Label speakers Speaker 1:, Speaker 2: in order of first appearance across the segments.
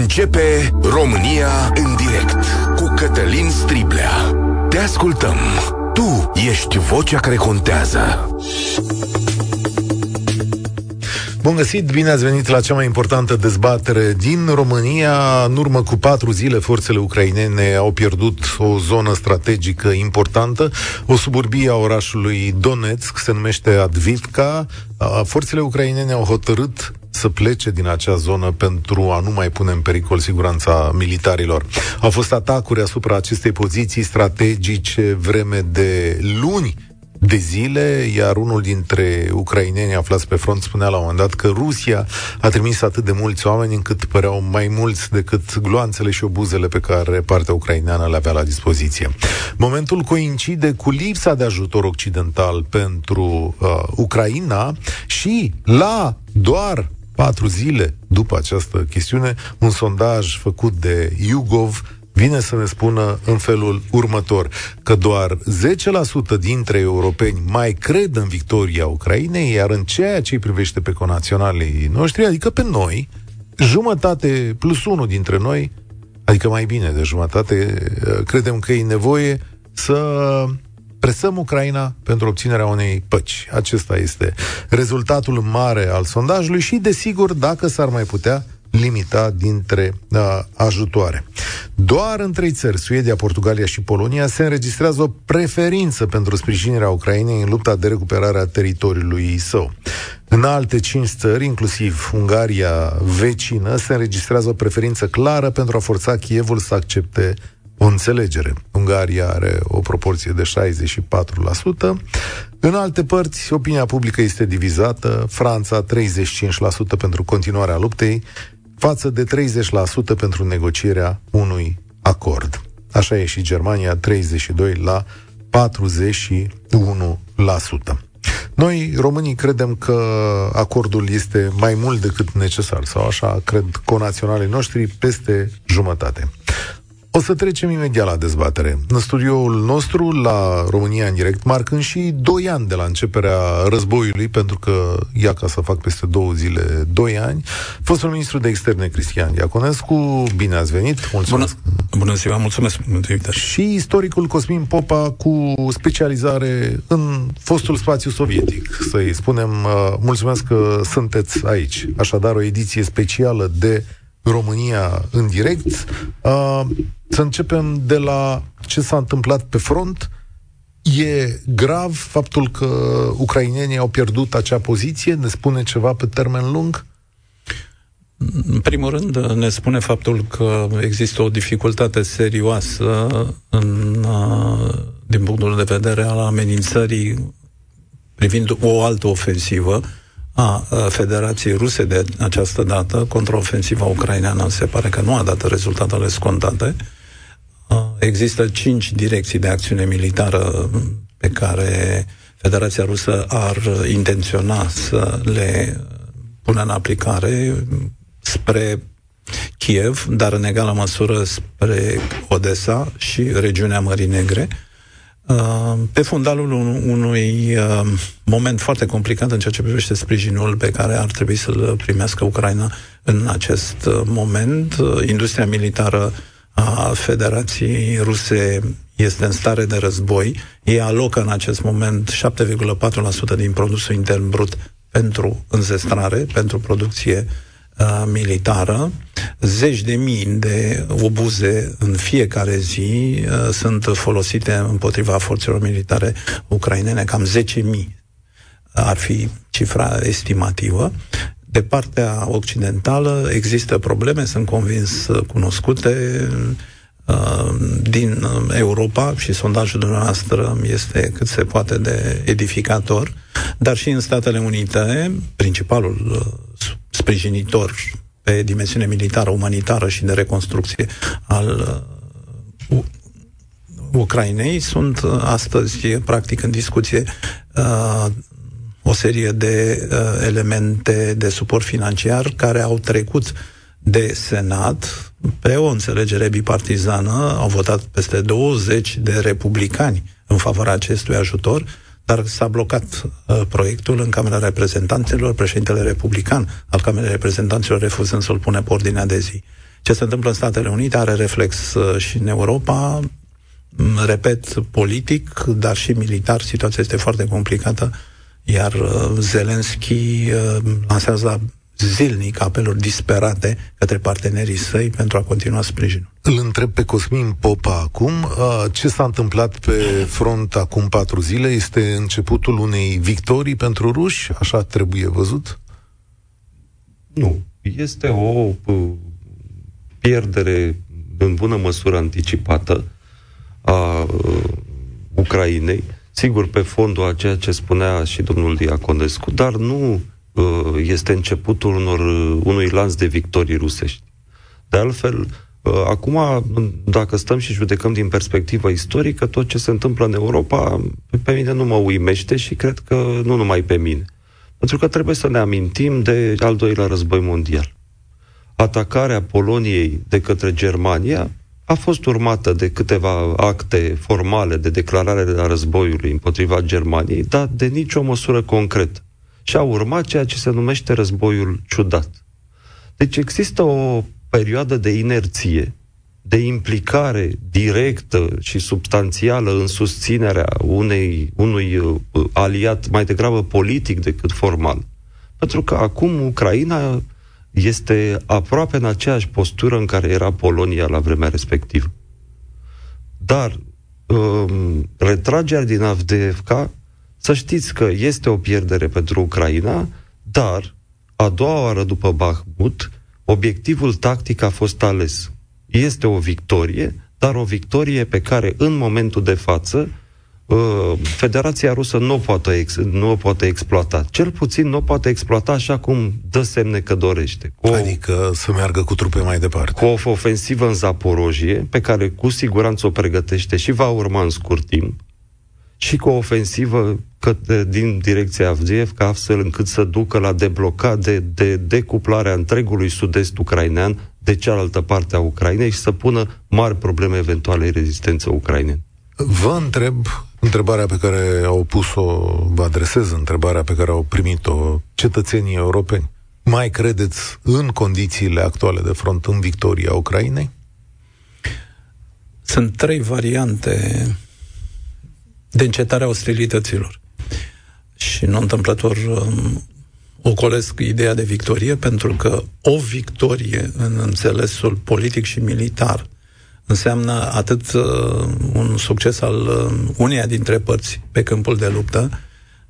Speaker 1: Începe România în direct cu Cătălin Striblea. Te ascultăm. Tu ești vocea care contează.
Speaker 2: Bun găsit, bine ați venit la cea mai importantă dezbatere din România. În urmă cu patru zile, forțele ucrainene au pierdut o zonă strategică importantă, o suburbie a orașului Donetsk, se numește Advivka. Forțele ucrainene au hotărât să plece din acea zonă pentru a nu mai pune în pericol siguranța militarilor. Au fost atacuri asupra acestei poziții strategice vreme de luni de zile, iar unul dintre ucraineni aflați pe front spunea la un moment dat că Rusia a trimis atât de mulți oameni încât păreau mai mulți decât gloanțele și obuzele pe care partea ucraineană le avea la dispoziție. Momentul coincide cu lipsa de ajutor occidental pentru uh, Ucraina și la doar patru zile după această chestiune, un sondaj făcut de YouGov vine să ne spună în felul următor, că doar 10% dintre europeni mai cred în victoria Ucrainei, iar în ceea ce îi privește pe conaționalii noștri, adică pe noi, jumătate plus unul dintre noi, adică mai bine de jumătate, credem că e nevoie să presăm Ucraina pentru obținerea unei păci. Acesta este rezultatul mare al sondajului și, desigur, dacă s-ar mai putea, limita dintre uh, ajutoare. Doar în trei țări, Suedia, Portugalia și Polonia, se înregistrează o preferință pentru sprijinirea Ucrainei în lupta de recuperare a teritoriului său. În alte cinci țări, inclusiv Ungaria vecină, se înregistrează o preferință clară pentru a forța Kievul să accepte o înțelegere. Ungaria are o proporție de 64%. În alte părți, opinia publică este divizată. Franța 35% pentru continuarea luptei, față de 30% pentru negocierea unui acord. Așa e și Germania, 32 la 41%. Noi, românii, credem că acordul este mai mult decât necesar, sau așa cred conaționalii noștri, peste jumătate. O să trecem imediat la dezbatere. În studioul nostru, la România în direct, marcând și 2 ani de la începerea războiului, pentru că ia ca să fac peste două zile 2 ani, fostul ministru de externe Cristian Iaconescu, bine ați venit, mulțumesc.
Speaker 3: Bună, bună ziua, mulțumesc
Speaker 2: Și istoricul Cosmin Popa cu specializare în fostul spațiu sovietic, să-i spunem, uh, mulțumesc că sunteți aici. Așadar, o ediție specială de România în direct. Uh, să începem de la ce s-a întâmplat pe front. E grav faptul că ucrainenii au pierdut acea poziție? Ne spune ceva pe termen lung?
Speaker 3: În primul rând, ne spune faptul că există o dificultate serioasă în, uh, din punctul de vedere al amenințării privind o altă ofensivă, a Federației Ruse de această dată, contraofensiva ucraineană, se pare că nu a dat rezultatele scontate. Există cinci direcții de acțiune militară pe care Federația Rusă ar intenționa să le pună în aplicare spre Kiev, dar în egală măsură spre Odessa și regiunea Mării Negre. Uh, pe fundalul unui uh, moment foarte complicat în ceea ce privește sprijinul pe care ar trebui să-l primească Ucraina în acest uh, moment. Industria militară a Federației Ruse este în stare de război. Ei alocă în acest moment 7,4% din produsul intern brut pentru înzestrare, pentru producție uh, militară. Zeci de mii de obuze în fiecare zi uh, sunt folosite împotriva forțelor militare ucrainene, cam 10.000 ar fi cifra estimativă. De partea occidentală există probleme, sunt convins uh, cunoscute, uh, din Europa și sondajul dumneavoastră este cât se poate de edificator, dar și în Statele Unite, principalul sprijinitor pe dimensiune militară, umanitară și de reconstrucție al uh, Ucrainei, sunt uh, astăzi practic în discuție uh, o serie de uh, elemente de suport financiar care au trecut de Senat pe o înțelegere bipartizană, au votat peste 20 de republicani în favoarea acestui ajutor, dar s-a blocat uh, proiectul în Camera Reprezentanților, președintele republican al Camerei Reprezentanților refuzând să-l pune pe ordinea de zi. Ce se întâmplă în Statele Unite are reflex uh, și în Europa, mm, repet, politic, dar și militar, situația este foarte complicată, iar uh, Zelensky lansează zilnic apeluri disperate către partenerii săi pentru a continua sprijinul.
Speaker 2: Îl întreb pe Cosmin Popa acum. Ce s-a întâmplat pe front acum patru zile? Este începutul unei victorii pentru ruși? Așa trebuie văzut?
Speaker 4: Nu. Este o pierdere în bună măsură anticipată a Ucrainei, sigur pe fondul a ceea ce spunea și domnul Diaconescu, dar nu Uh, este începutul unor, uh, unui lanț de victorii rusești. De altfel, uh, acum, dacă stăm și judecăm din perspectivă istorică, tot ce se întâmplă în Europa, pe mine nu mă uimește și cred că nu numai pe mine. Pentru că trebuie să ne amintim de al doilea război mondial. Atacarea Poloniei de către Germania a fost urmată de câteva acte formale de declarare a războiului împotriva Germaniei, dar de nicio măsură concretă și a urmat ceea ce se numește războiul ciudat. Deci există o perioadă de inerție, de implicare directă și substanțială în susținerea unei, unui uh, aliat mai degrabă politic decât formal. Pentru că acum Ucraina este aproape în aceeași postură în care era Polonia la vremea respectivă. Dar um, retragerea din Avdeevka să știți că este o pierdere pentru Ucraina, dar a doua oară după Bahmut, obiectivul tactic a fost ales. Este o victorie, dar o victorie pe care în momentul de față uh, Federația Rusă nu o poate, ex- nu o poate exploata. Cel puțin nu o poate exploata așa cum dă semne că dorește.
Speaker 2: Cu adică să meargă cu trupe mai departe.
Speaker 4: Cu o ofensivă în Zaporojie, pe care cu siguranță o pregătește și va urma în scurt timp, și cu o ofensivă către, din direcția Avdiivka, astfel încât să ducă la deblocare, de decuplarea întregului sud-est ucrainean de cealaltă parte a Ucrainei și să pună mari probleme eventuale rezistență ucrainene.
Speaker 2: Vă întreb întrebarea pe care au pus-o, vă adresez întrebarea pe care au primit-o cetățenii europeni. Mai credeți în condițiile actuale de front în victoria Ucrainei?
Speaker 3: Sunt trei variante de încetarea ostilităților. Și nu întâmplător um, ocolesc ideea de victorie, pentru că o victorie în înțelesul politic și militar înseamnă atât uh, un succes al uh, uneia dintre părți pe câmpul de luptă,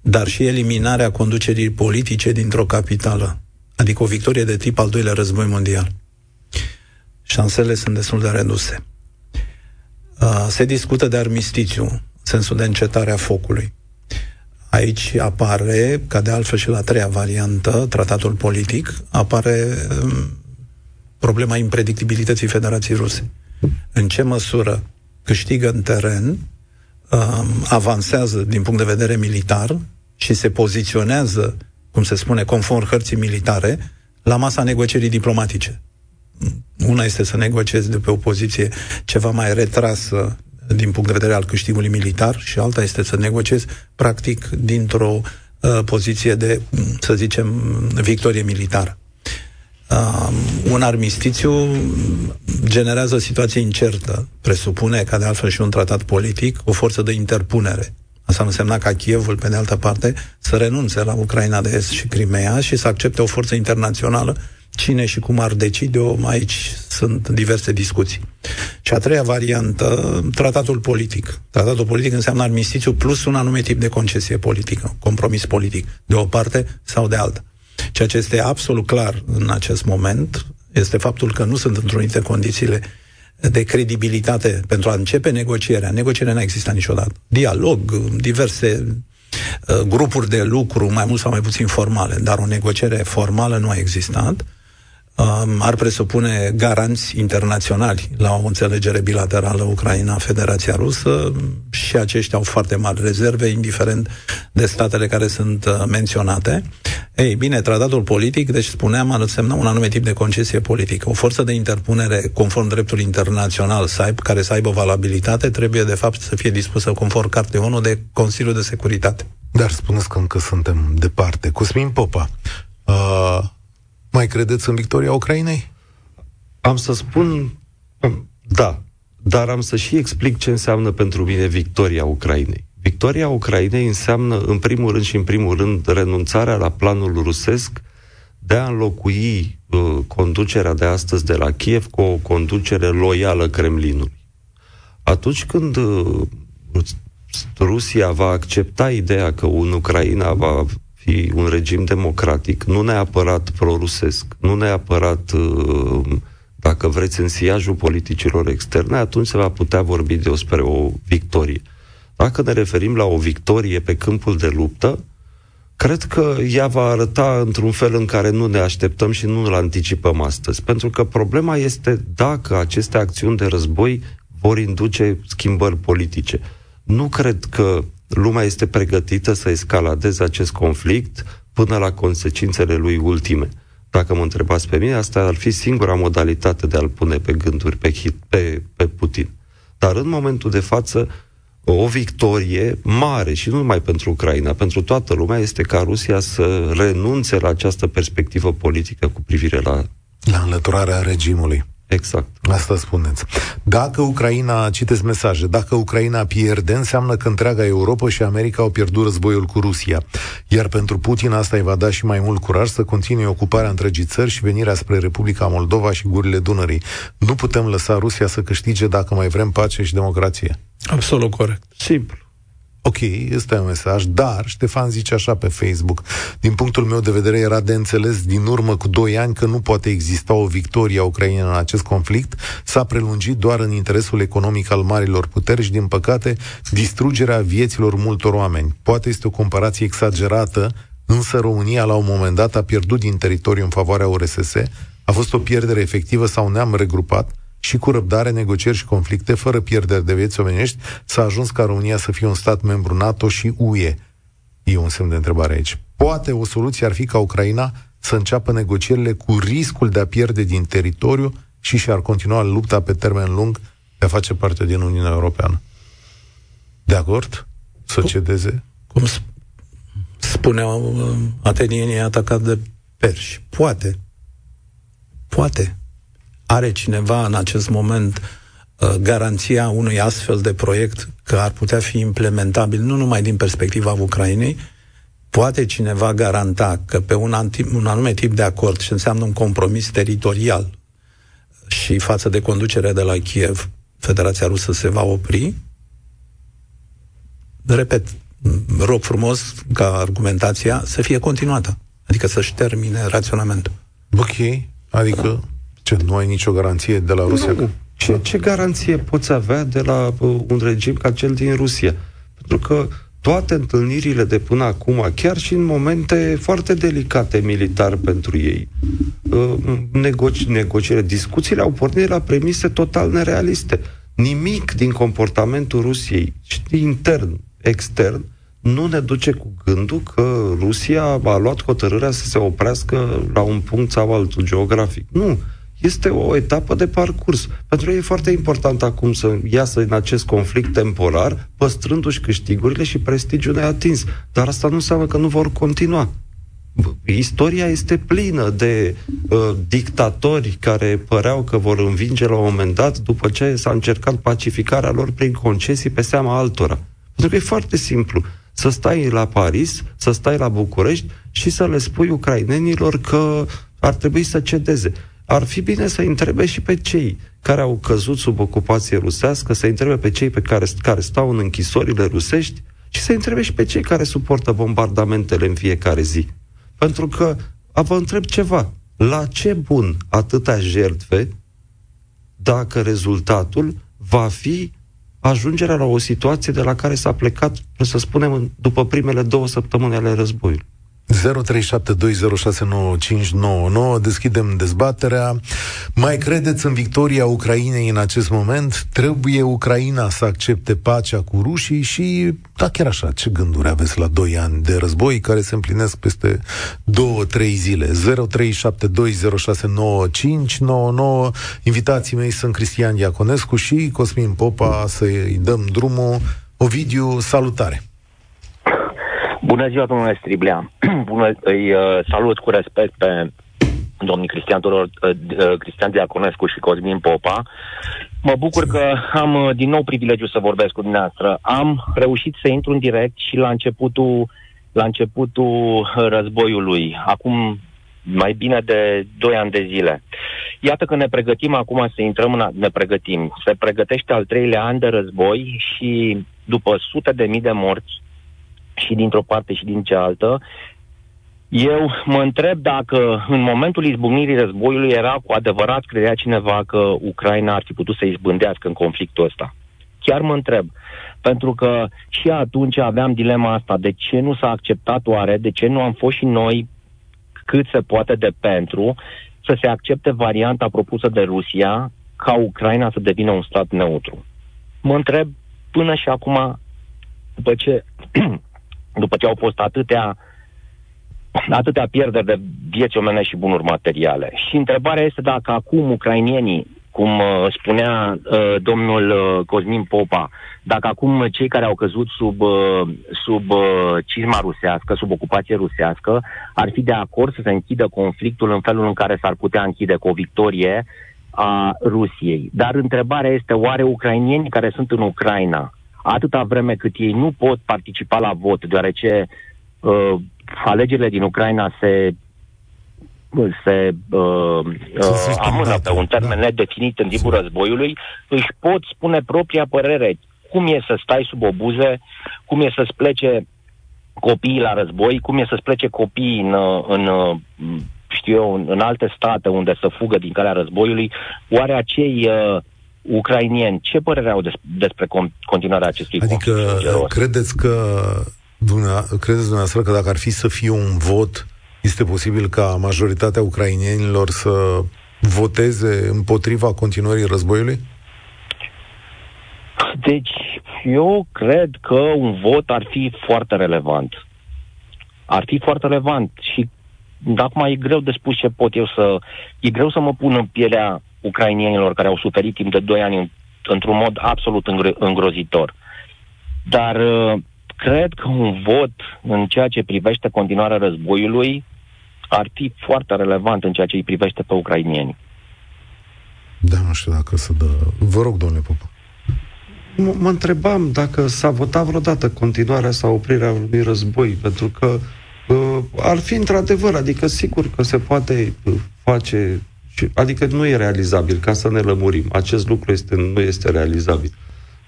Speaker 3: dar și eliminarea conducerii politice dintr-o capitală. Adică o victorie de tip al doilea război mondial. Șansele sunt destul de reduse. Uh, se discută de armistițiu sensul de încetare a focului. Aici apare, ca de altfel și la treia variantă, tratatul politic, apare um, problema impredictibilității Federației Ruse. În ce măsură câștigă în teren, um, avansează din punct de vedere militar și se poziționează, cum se spune, conform hărții militare, la masa negocierii diplomatice. Una este să negociezi de pe o poziție ceva mai retrasă din punct de vedere al câștigului militar și alta este să negociezi practic dintr-o uh, poziție de, să zicem, victorie militară. Uh, un armistițiu generează o situație incertă, presupune, ca de altfel și un tratat politic, o forță de interpunere. Asta însemna ca Chievul, pe de altă parte, să renunțe la Ucraina de Est și Crimea și să accepte o forță internațională Cine și cum ar decide-o, aici sunt diverse discuții. Și a treia variantă, tratatul politic. Tratatul politic înseamnă armistițiu plus un anume tip de concesie politică, compromis politic, de o parte sau de alta. Ceea ce este absolut clar în acest moment este faptul că nu sunt întrunite condițiile de credibilitate pentru a începe negocierea. Negocierea n-a existat niciodată. Dialog, diverse uh, grupuri de lucru, mai mult sau mai puțin formale, dar o negociere formală nu a existat um, ar presupune garanți internaționali la o înțelegere bilaterală Ucraina-Federația Rusă și aceștia au foarte mari rezerve, indiferent de statele care sunt uh, menționate. Ei bine, tratatul politic, deci spuneam, ar însemna un anume tip de concesie politică. O forță de interpunere conform dreptului internațional să aibă, care să aibă valabilitate trebuie de fapt să fie dispusă conform Cartei 1 de Consiliul de Securitate.
Speaker 2: Dar spuneți că încă suntem departe. Cosmin Popa, uh, mai credeți în victoria Ucrainei?
Speaker 4: Am să spun, da, dar am să și explic ce înseamnă pentru mine victoria Ucrainei. Victoria Ucrainei înseamnă, în primul rând și în primul rând, renunțarea la planul rusesc de a înlocui uh, conducerea de astăzi de la Kiev cu o conducere loială Kremlinului. Atunci când uh, Rusia va accepta ideea că în Ucraina va fi un regim democratic, nu neapărat prorusesc, nu neapărat, uh, dacă vreți, în siajul politicilor externe, atunci se va putea vorbi despre o victorie. Dacă ne referim la o victorie pe câmpul de luptă, cred că ea va arăta într-un fel în care nu ne așteptăm și nu îl anticipăm astăzi. Pentru că problema este dacă aceste acțiuni de război vor induce schimbări politice. Nu cred că lumea este pregătită să escaladeze acest conflict până la consecințele lui ultime. Dacă mă întrebați pe mine, asta ar fi singura modalitate de a-l pune pe gânduri pe, pe, pe Putin. Dar în momentul de față, o victorie mare și nu numai pentru Ucraina, pentru toată lumea, este ca Rusia să renunțe la această perspectivă politică cu privire la...
Speaker 2: La înlăturarea regimului.
Speaker 4: Exact.
Speaker 2: Asta spuneți. Dacă Ucraina, citeți mesaje, dacă Ucraina pierde, înseamnă că întreaga Europa și America au pierdut războiul cu Rusia. Iar pentru Putin asta îi va da și mai mult curaj să continue ocuparea întregii țări și venirea spre Republica Moldova și gurile Dunării. Nu putem lăsa Rusia să câștige dacă mai vrem pace și democrație.
Speaker 3: Absolut corect.
Speaker 4: Simplu.
Speaker 2: Ok, este un mesaj, dar Ștefan zice așa pe Facebook, din punctul meu de vedere era de înțeles din urmă cu doi ani că nu poate exista o victorie a Ucrainei în acest conflict, s-a prelungit doar în interesul economic al marilor puteri și, din păcate, distrugerea vieților multor oameni. Poate este o comparație exagerată, însă România la un moment dat a pierdut din teritoriu în favoarea URSS, a fost o pierdere efectivă sau ne-am regrupat, și cu răbdare, negocieri și conflicte, fără pierderi de vieți omenești, s-a ajuns ca România să fie un stat membru NATO și UE. E un semn de întrebare aici. Poate o soluție ar fi ca Ucraina să înceapă negocierile cu riscul de a pierde din teritoriu și și-ar continua lupta pe termen lung de a face parte din Uniunea Europeană. De acord? Să cedeze?
Speaker 3: Cum spuneau uh, atenienii atacat de perși. Poate. Poate are cineva în acest moment uh, garanția unui astfel de proiect că ar putea fi implementabil nu numai din perspectiva Ucrainei, poate cineva garanta că pe un, anti, un anume tip de acord, ce înseamnă un compromis teritorial și față de conducerea de la Kiev, Federația Rusă se va opri? Repet, rog frumos ca argumentația să fie continuată, adică să-și termine raționamentul.
Speaker 2: Ok, adică ce, nu ai nicio garanție de la Rusia? Nu.
Speaker 4: Ce, ce garanție poți avea de la uh, un regim ca cel din Rusia? Pentru că toate întâlnirile de până acum, chiar și în momente foarte delicate militar pentru ei, uh, negoci, negociere, discuțiile au pornit la premise total nerealiste. Nimic din comportamentul Rusiei, intern, extern, nu ne duce cu gândul că Rusia a luat hotărârea să se oprească la un punct sau altul geografic. Nu este o etapă de parcurs. Pentru ei e foarte important acum să iasă în acest conflict temporar, păstrându-și câștigurile și prestigiul neatins. Dar asta nu înseamnă că nu vor continua. Istoria este plină de uh, dictatori care păreau că vor învinge la un moment dat după ce s-a încercat pacificarea lor prin concesii pe seama altora. Pentru că e foarte simplu să stai la Paris, să stai la București și să le spui ucrainenilor că ar trebui să cedeze ar fi bine să întrebe și pe cei care au căzut sub ocupație rusească, să întrebe pe cei pe care, care stau în închisorile rusești și să întrebe și pe cei care suportă bombardamentele în fiecare zi. Pentru că, a vă întreb ceva, la ce bun atâtea jertfe dacă rezultatul va fi ajungerea la o situație de la care s-a plecat, să spunem, după primele două săptămâni ale războiului.
Speaker 2: 0372069599 Deschidem dezbaterea. Mai credeți în victoria Ucrainei în acest moment? Trebuie Ucraina să accepte pacea cu rușii și, da, chiar așa, ce gânduri aveți la 2 ani de război care se împlinesc peste 2-3 zile? 0372069599 Invitații mei sunt Cristian Diaconescu și Cosmin Popa să-i dăm drumul. Ovidiu, salutare!
Speaker 5: Bună ziua, domnule Striblea. Bună, îi uh, salut cu respect pe domnii Cristian, Tudor, uh, uh, Cristian Diaconescu și Cosmin Popa. Mă bucur că am uh, din nou privilegiu să vorbesc cu dumneavoastră. Am reușit să intru în direct și la începutul, la începutul războiului, acum mai bine de 2 ani de zile. Iată că ne pregătim acum să intrăm în... A... ne pregătim. Se pregătește al treilea an de război și după sute de mii de morți și dintr-o parte și din cealaltă, eu mă întreb dacă în momentul izbucnirii războiului era cu adevărat credea cineva că Ucraina ar fi putut să izbândească în conflictul ăsta. Chiar mă întreb. Pentru că și atunci aveam dilema asta. De ce nu s-a acceptat oare? De ce nu am fost și noi cât se poate de pentru să se accepte varianta propusă de Rusia ca Ucraina să devină un stat neutru? Mă întreb până și acum, după ce, după ce au fost atâtea atâtea pierderi de vieți omenești și bunuri materiale. Și întrebarea este dacă acum ucrainienii, cum uh, spunea uh, domnul uh, Cosmin Popa, dacă acum cei care au căzut sub, uh, sub uh, cizma rusească, sub ocupație rusească, ar fi de acord să se închidă conflictul în felul în care s-ar putea închide cu o victorie a Rusiei. Dar întrebarea este, oare ucrainienii care sunt în Ucraina, atâta vreme cât ei nu pot participa la vot, deoarece uh, alegerile din Ucraina se se uh, uh, amână pe un termen da. nedefinit în timpul războiului, își pot spune propria părere. Cum e să stai sub obuze, cum e să-ți plece copiii la război, cum e să-ți plece copiii în, în știu eu, în, în alte state unde să fugă din calea războiului, oare acei uh, ucrainieni, ce părere au des, despre continuarea acestui
Speaker 2: adică,
Speaker 5: conflict? Adică,
Speaker 2: credeți că credeți dumneavoastră că dacă ar fi să fie un vot, este posibil ca majoritatea ucrainienilor să voteze împotriva continuării războiului?
Speaker 5: Deci, eu cred că un vot ar fi foarte relevant. Ar fi foarte relevant și acum e greu de spus ce pot eu să... E greu să mă pun în pielea ucrainienilor care au suferit timp de 2 ani într-un mod absolut îngrozitor. Dar uh, cred că un vot în ceea ce privește continuarea războiului ar fi foarte relevant în ceea ce îi privește pe ucrainieni.
Speaker 2: Da, nu știu dacă să dă... Vă rog, domnule Popa.
Speaker 4: M- mă întrebam dacă s-a votat vreodată continuarea sau oprirea unui război, pentru că uh, ar fi într-adevăr, adică sigur că se poate uh, face, adică nu e realizabil, ca să ne lămurim. Acest lucru este, nu este realizabil.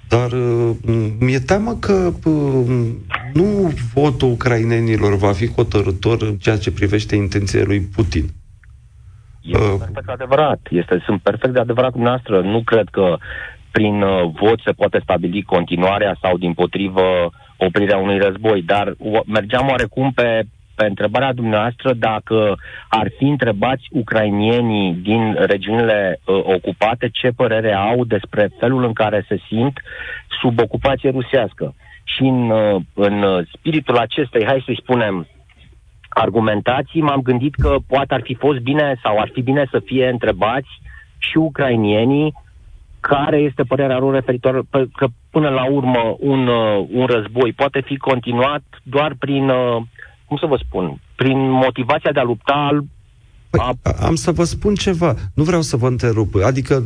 Speaker 4: Dar uh, mi-e teamă că uh, nu votul ucrainenilor va fi hotărător în ceea ce privește intenția lui Putin.
Speaker 5: Este uh, perfect adevărat. Este, sunt perfect de adevărat cu noastră. Nu cred că prin uh, vot se poate stabili continuarea sau, din potrivă, oprirea unui război, dar o, mergeam oarecum pe pe întrebarea dumneavoastră dacă ar fi întrebați ucrainienii din regiunile uh, ocupate ce părere au despre felul în care se simt sub ocupație rusească. Și în, uh, în spiritul acestei, hai să-i spunem, argumentații, m-am gândit că poate ar fi fost bine sau ar fi bine să fie întrebați și ucrainienii care este părerea lor referitor că până la urmă un, uh, un război poate fi continuat doar prin uh, cum să vă spun, prin motivația de a lupta
Speaker 4: Păi, am să vă spun ceva. Nu vreau să vă întrerup. Adică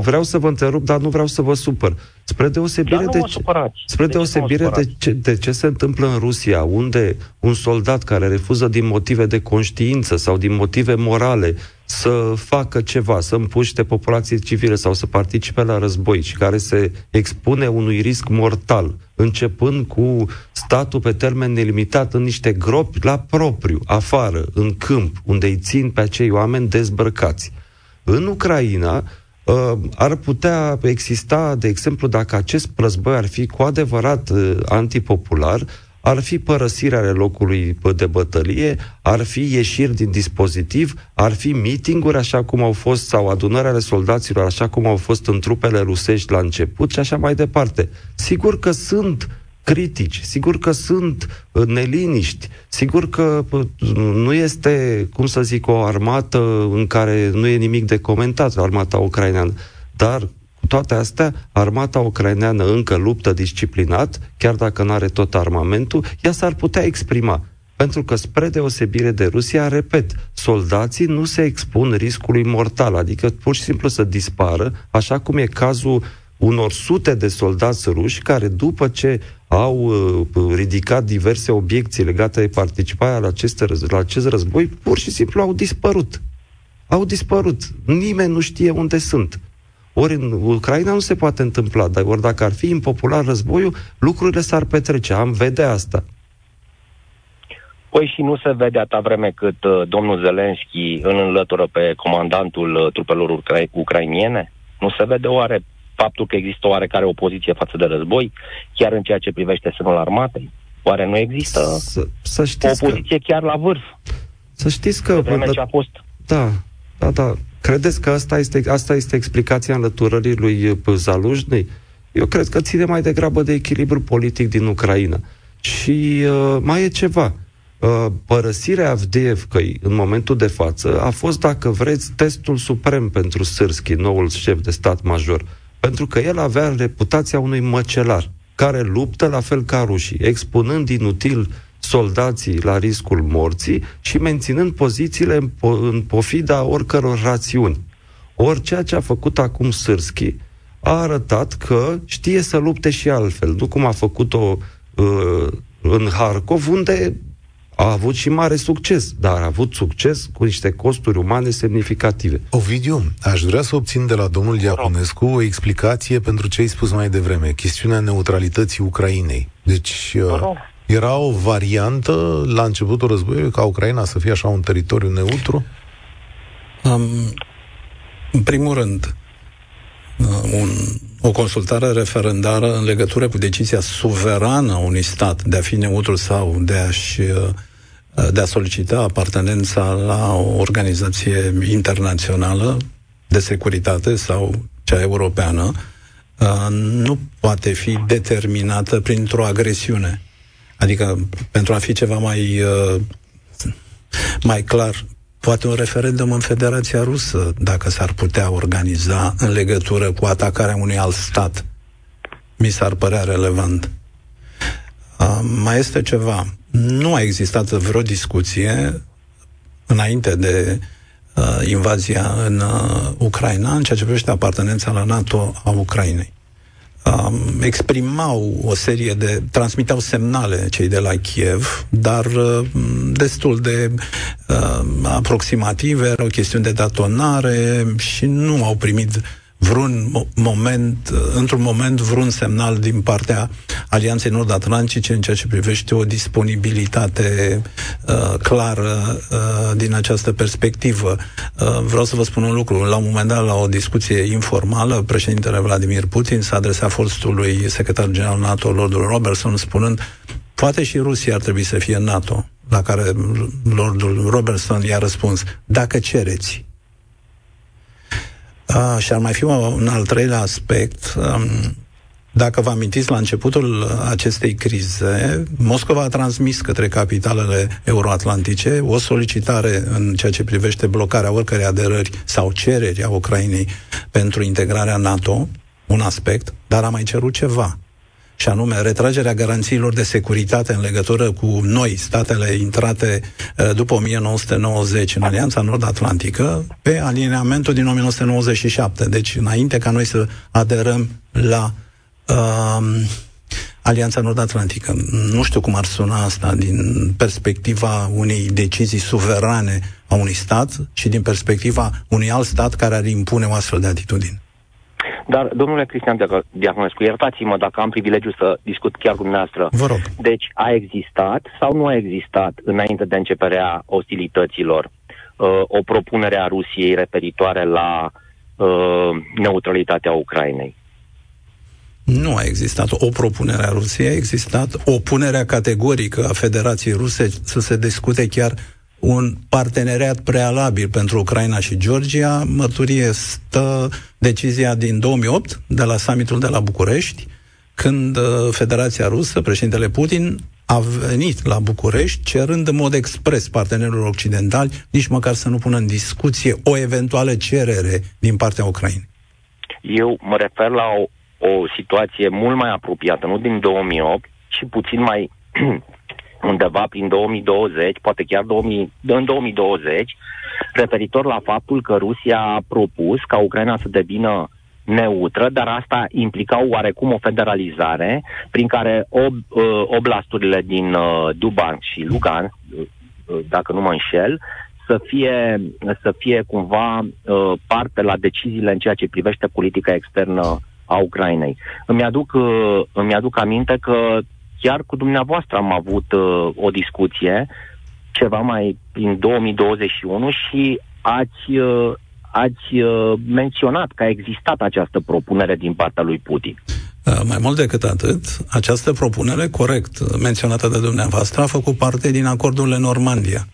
Speaker 4: vreau să vă întrerup, dar nu vreau să vă supăr. Spre deosebire, de, ce, spre de deosebire de, ce, de ce se întâmplă în Rusia, unde un soldat care refuză din motive de conștiință sau din motive morale să facă ceva, să împuște populații civile sau să participe la război și care se expune unui risc mortal, începând cu statul pe termen nelimitat în niște gropi la propriu, afară, în câmp, unde îi țin pe acei oameni dezbrăcați. În Ucraina, uh, ar putea exista, de exemplu, dacă acest război ar fi cu adevărat uh, antipopular, ar fi părăsirea locului de bătălie, ar fi ieșiri din dispozitiv, ar fi meeting-uri așa cum au fost, sau adunări ale soldaților așa cum au fost în trupele rusești la început și așa mai departe. Sigur că sunt critici, sigur că sunt uh, neliniști, sigur că uh, nu este, cum să zic, o armată în care nu e nimic de comentat, armata ucraineană, dar cu toate astea, armata ucraineană încă luptă disciplinat, chiar dacă nu are tot armamentul, ea s-ar putea exprima. Pentru că, spre deosebire de Rusia, repet, soldații nu se expun riscului mortal, adică pur și simplu să dispară, așa cum e cazul unor sute de soldați ruși care, după ce au uh, ridicat diverse obiecții legate de participarea la, aceste, la acest război, pur și simplu au dispărut. Au dispărut. Nimeni nu știe unde sunt. Ori în Ucraina nu se poate întâmpla, dar ori dacă ar fi impopular războiul, lucrurile s-ar petrece. Am vedea asta.
Speaker 5: Păi și nu se vede atâta vreme cât uh, domnul Zelenski îl înlătură pe comandantul uh, trupelor ucra- ucrainiene? Nu se vede oare faptul că există oarecare opoziție față de război, chiar în ceea ce privește sânul armatei? Oare nu există să, să știți o opoziție că, chiar la vârf?
Speaker 4: Să știți că...
Speaker 5: De ce a fost.
Speaker 4: Da, da, da. Credeți că asta este, asta este explicația înlăturării lui uh, Zalușnei? Eu cred că ține mai degrabă de echilibru politic din Ucraina. Și uh, mai e ceva. Uh, părăsirea Avdiivkăi în momentul de față a fost, dacă vreți, testul suprem pentru Sârschi, noul șef de stat major. Pentru că el avea reputația unui măcelar care luptă la fel ca rușii, expunând inutil soldații la riscul morții și menținând pozițiile în, po- în pofida oricăror rațiuni. Ori ceea ce a făcut acum Sârschi a arătat că știe să lupte și altfel, nu cum a făcut-o uh, în Harkov, unde a avut și mare succes, dar a avut succes cu niște costuri umane semnificative.
Speaker 2: Ovidiu, aș vrea să obțin de la domnul Diaconescu o explicație pentru ce ai spus mai devreme, chestiunea neutralității Ucrainei. Deci, uh, era o variantă la începutul războiului ca Ucraina să fie așa un teritoriu neutru?
Speaker 3: Um, în primul rând, uh, un, o consultare referendară în legătură cu decizia suverană a unui stat de a fi neutru sau de a-și uh, de a solicita apartenența la o organizație internațională de securitate sau cea europeană, uh, nu poate fi determinată printr-o agresiune. Adică, pentru a fi ceva mai, uh, mai clar, poate un referendum în Federația Rusă, dacă s-ar putea organiza în legătură cu atacarea unui alt stat, mi s-ar părea relevant. Uh, mai este ceva. Nu a existat vreo discuție înainte de uh, invazia în uh, Ucraina în ceea ce privește apartenența la NATO a Ucrainei um, exprimau o serie de, transmiteau semnale cei de la Kiev, dar uh, destul de uh, aproximative, erau chestiuni de datonare și nu au primit vreun moment, într-un moment, vreun semnal din partea Alianței Nord-Atlantice în ceea ce privește o disponibilitate uh, clară uh, din această perspectivă. Uh, vreau să vă spun un lucru. La un moment dat, la o discuție informală, președintele Vladimir Putin s-a adresat fostului secretar general NATO, Lordul Robertson, spunând poate și Rusia ar trebui să fie NATO, la care Lordul Robertson i-a răspuns, dacă cereți. A, și ar mai fi un al treilea aspect. Um, dacă vă amintiți, la începutul acestei crize, Moscova a transmis către capitalele euroatlantice o solicitare în ceea ce privește blocarea oricărei aderări sau cereri a Ucrainei pentru integrarea NATO, un aspect, dar a mai cerut ceva și anume retragerea garanțiilor de securitate în legătură cu noi, statele intrate uh, după 1990 în Alianța Nord-Atlantică, pe alineamentul din 1997. Deci, înainte ca noi să aderăm la uh, Alianța Nord-Atlantică. Nu știu cum ar suna asta din perspectiva unei decizii suverane a unui stat și din perspectiva unui alt stat care ar impune o astfel de atitudine.
Speaker 5: Dar, domnule Cristian Diaconescu, iertați-mă dacă am privilegiu să discut chiar cu dumneavoastră.
Speaker 3: Vă rog.
Speaker 5: Deci, a existat sau nu a existat, înainte de începerea ostilităților, uh, o propunere a Rusiei referitoare la uh, neutralitatea Ucrainei?
Speaker 3: Nu a existat o propunere a Rusiei, a existat o punere categorică a Federației Ruse să se discute chiar un parteneriat prealabil pentru Ucraina și Georgia. Mărturie stă decizia din 2008 de la summitul de la București, când uh, Federația Rusă, președintele Putin, a venit la București cerând în mod expres partenerilor occidentali nici măcar să nu pună în discuție o eventuală cerere din partea Ucrainei.
Speaker 5: Eu mă refer la o, o situație mult mai apropiată, nu din 2008, ci puțin mai undeva prin 2020, poate chiar 2000, în 2020, referitor la faptul că Rusia a propus ca Ucraina să devină neutră, dar asta implica oarecum o federalizare prin care ob, uh, oblasturile din uh, Duban și Lugan, uh, dacă nu mă înșel, să fie, să fie cumva uh, parte la deciziile în ceea ce privește politica externă a Ucrainei. Îmi aduc, uh, îmi aduc aminte că chiar cu dumneavoastră am avut uh, o discuție ceva mai prin 2021 și ați, uh, ați uh, menționat că a existat această propunere din partea lui Putin.
Speaker 3: Uh, mai mult decât atât, această propunere, corect menționată de dumneavoastră, a făcut parte din acordurile Normandia.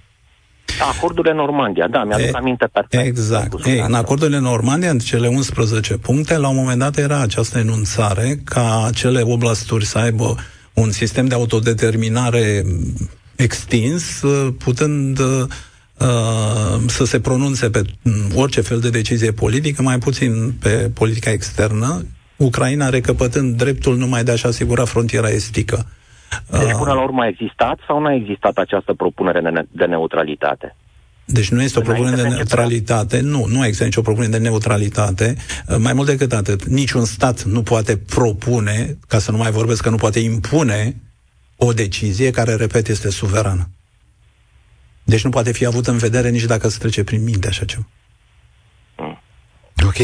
Speaker 5: Acordurile Normandia, da, mi-aduc e, aminte perfect.
Speaker 3: Exact. Ei, în acordurile Normandia, în cele 11 puncte, la un moment dat era această enunțare ca acele oblasturi să aibă un sistem de autodeterminare extins, uh, putând uh, uh, să se pronunțe pe orice fel de decizie politică, mai puțin pe politica externă, Ucraina recăpătând dreptul numai de a-și asigura frontiera estică.
Speaker 5: Deci, până la urmă, a existat sau nu a existat această propunere de, ne- de neutralitate?
Speaker 3: Deci nu este o propunere de neutralitate, nu, nu există nicio propunere de neutralitate. Mai mult decât atât, niciun stat nu poate propune, ca să nu mai vorbesc că nu poate impune o decizie care, repet, este suverană. Deci nu poate fi avut în vedere nici dacă se trece prin minte așa ceva.
Speaker 2: Ok.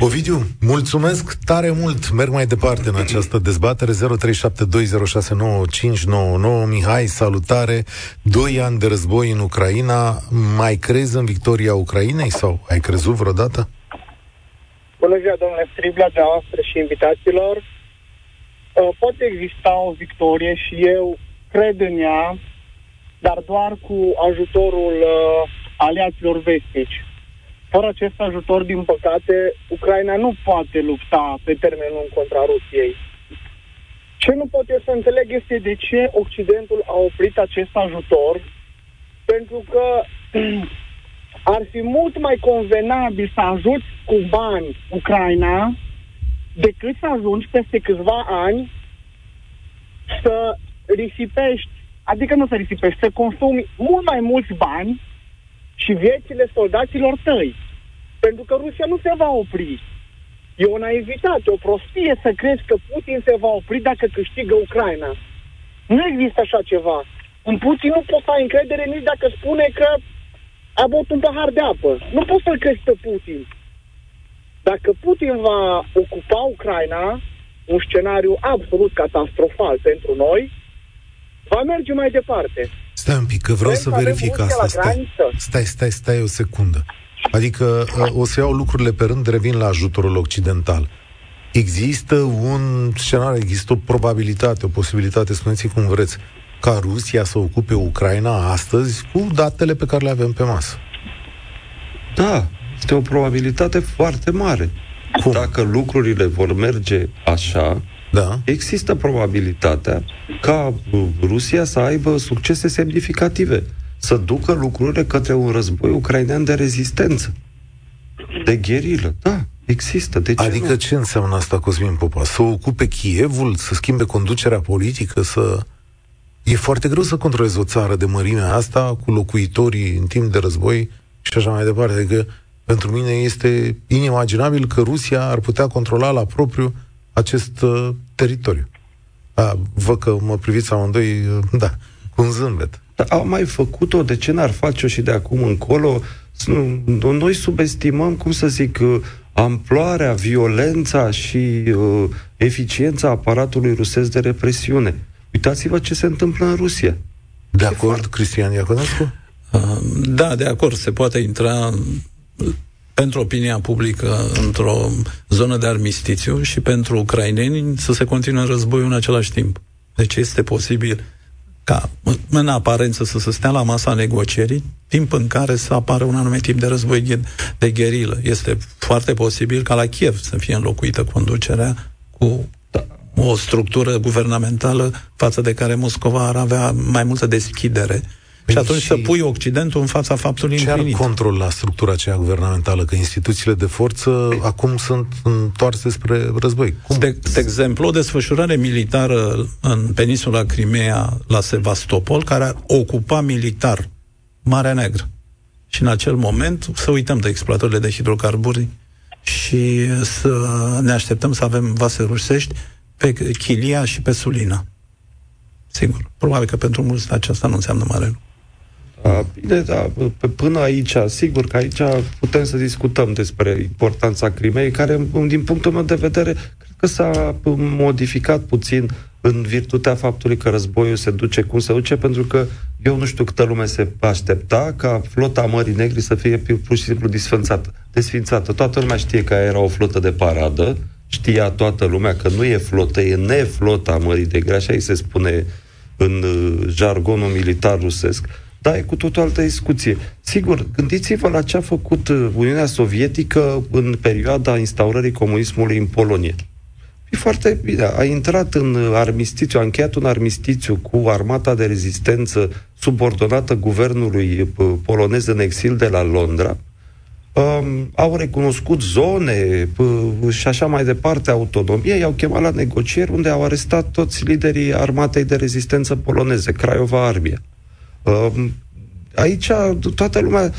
Speaker 2: Ovidiu, mulțumesc tare mult. Merg mai departe în această dezbatere. 0372069599. Mihai, salutare. Doi ani de război în Ucraina. Mai crezi în victoria Ucrainei sau ai crezut vreodată?
Speaker 6: Bună ziua, domnule Striblea, de și invitațiilor. Uh, poate exista o victorie și eu cred în ea, dar doar cu ajutorul uh, aliaților vestici fără acest ajutor, din păcate, Ucraina nu poate lupta pe termen lung contra Rusiei. Ce nu pot eu să înțeleg este de ce Occidentul a oprit acest ajutor, pentru că ar fi mult mai convenabil să ajuți cu bani Ucraina decât să ajungi peste câțiva ani să risipești, adică nu să risipești, să consumi mult mai mulți bani și viețile soldaților tăi. Pentru că Rusia nu se va opri. E o naivitate, o prostie să crezi că Putin se va opri dacă câștigă Ucraina. Nu există așa ceva. În Putin nu poți să ai încredere nici dacă spune că a băut un pahar de apă. Nu poți să-l crezi pe Putin. Dacă Putin va ocupa Ucraina, un scenariu absolut catastrofal pentru noi, va merge mai departe.
Speaker 2: Stai un pic, că vreau Vrem să verific asta. Stai, stai, stai, stai o secundă. Adică uh, o să iau lucrurile pe rând, revin la ajutorul occidental. Există un scenariu, există o probabilitate, o posibilitate, spuneți cum vreți, ca Rusia să ocupe Ucraina astăzi cu datele pe care le avem pe masă.
Speaker 4: Da, este o probabilitate foarte mare. Cum? Dacă lucrurile vor merge așa, da. există probabilitatea ca Rusia să aibă succese semnificative, să ducă lucrurile către un război ucrainean de rezistență, de gherilă. Da, există. De ce
Speaker 2: adică
Speaker 4: nu?
Speaker 2: ce înseamnă asta, Cosmin Popa? Să ocupe Chievul, să schimbe conducerea politică, să... E foarte greu să controlezi o țară de mărimea asta cu locuitorii în timp de război și așa mai departe. Adică pentru mine este inimaginabil că Rusia ar putea controla la propriu acest uh, teritoriu. A, văd că mă priviți amândoi, uh, da, cu un zâmbet.
Speaker 4: Dar au mai făcut-o, de ce n-ar face-o și de acum încolo? Nu, noi subestimăm, cum să zic, uh, amploarea, violența și uh, eficiența aparatului rusesc de represiune. Uitați-vă ce se întâmplă în Rusia.
Speaker 2: De acord, Cristian Iaconescu?
Speaker 3: Uh, da, de acord, se poate intra pentru opinia publică într-o zonă de armistițiu și pentru ucraineni să se continue războiul în același timp. Deci este posibil ca în aparență să se stea la masa negocierii, timp în care să apară un anumit tip de război de gherilă. Este foarte posibil ca la Kiev să fie înlocuită conducerea cu o structură guvernamentală față de care Moscova ar avea mai multă deschidere și atunci și să pui Occidentul în fața faptului
Speaker 2: ce
Speaker 3: împlinit.
Speaker 2: Ce ar controla structura aceea guvernamentală? Că instituțiile de forță acum sunt întoarse spre război.
Speaker 3: Cum? De, de exemplu, o desfășurare militară în peninsula Crimea la Sevastopol, care ocupa militar Marea Neagră. Și în acel moment să uităm de exploatările de hidrocarburi și să ne așteptăm să avem vase rusești pe Chilia și pe Sulina. Sigur. Probabil că pentru mulți aceasta nu înseamnă mare lucru.
Speaker 4: A, bine, da, până aici, sigur că aici putem să discutăm despre importanța crimei, care, din punctul meu de vedere, cred că s-a modificat puțin în virtutea faptului că războiul se duce cum se duce, pentru că eu nu știu câtă lume se aștepta ca flota Mării Negri să fie pur și simplu disfințată. desfințată. Toată lumea știe că era o flotă de paradă, știa toată lumea că nu e flotă, e neflota Mării Negri, așa îi se spune în uh, jargonul militar rusesc. Da, e cu totul altă discuție. Sigur, gândiți-vă la ce a făcut uh, Uniunea Sovietică în perioada instaurării comunismului în Polonia. E foarte bine. A intrat în armistițiu, a încheiat un armistițiu cu armata de rezistență subordonată guvernului uh, polonez în exil de la Londra. Um, au recunoscut zone uh, și așa mai departe autonomie, i-au chemat la negocieri unde au arestat toți liderii armatei de rezistență poloneze, Craiova Armia. Um, aici toată lumea,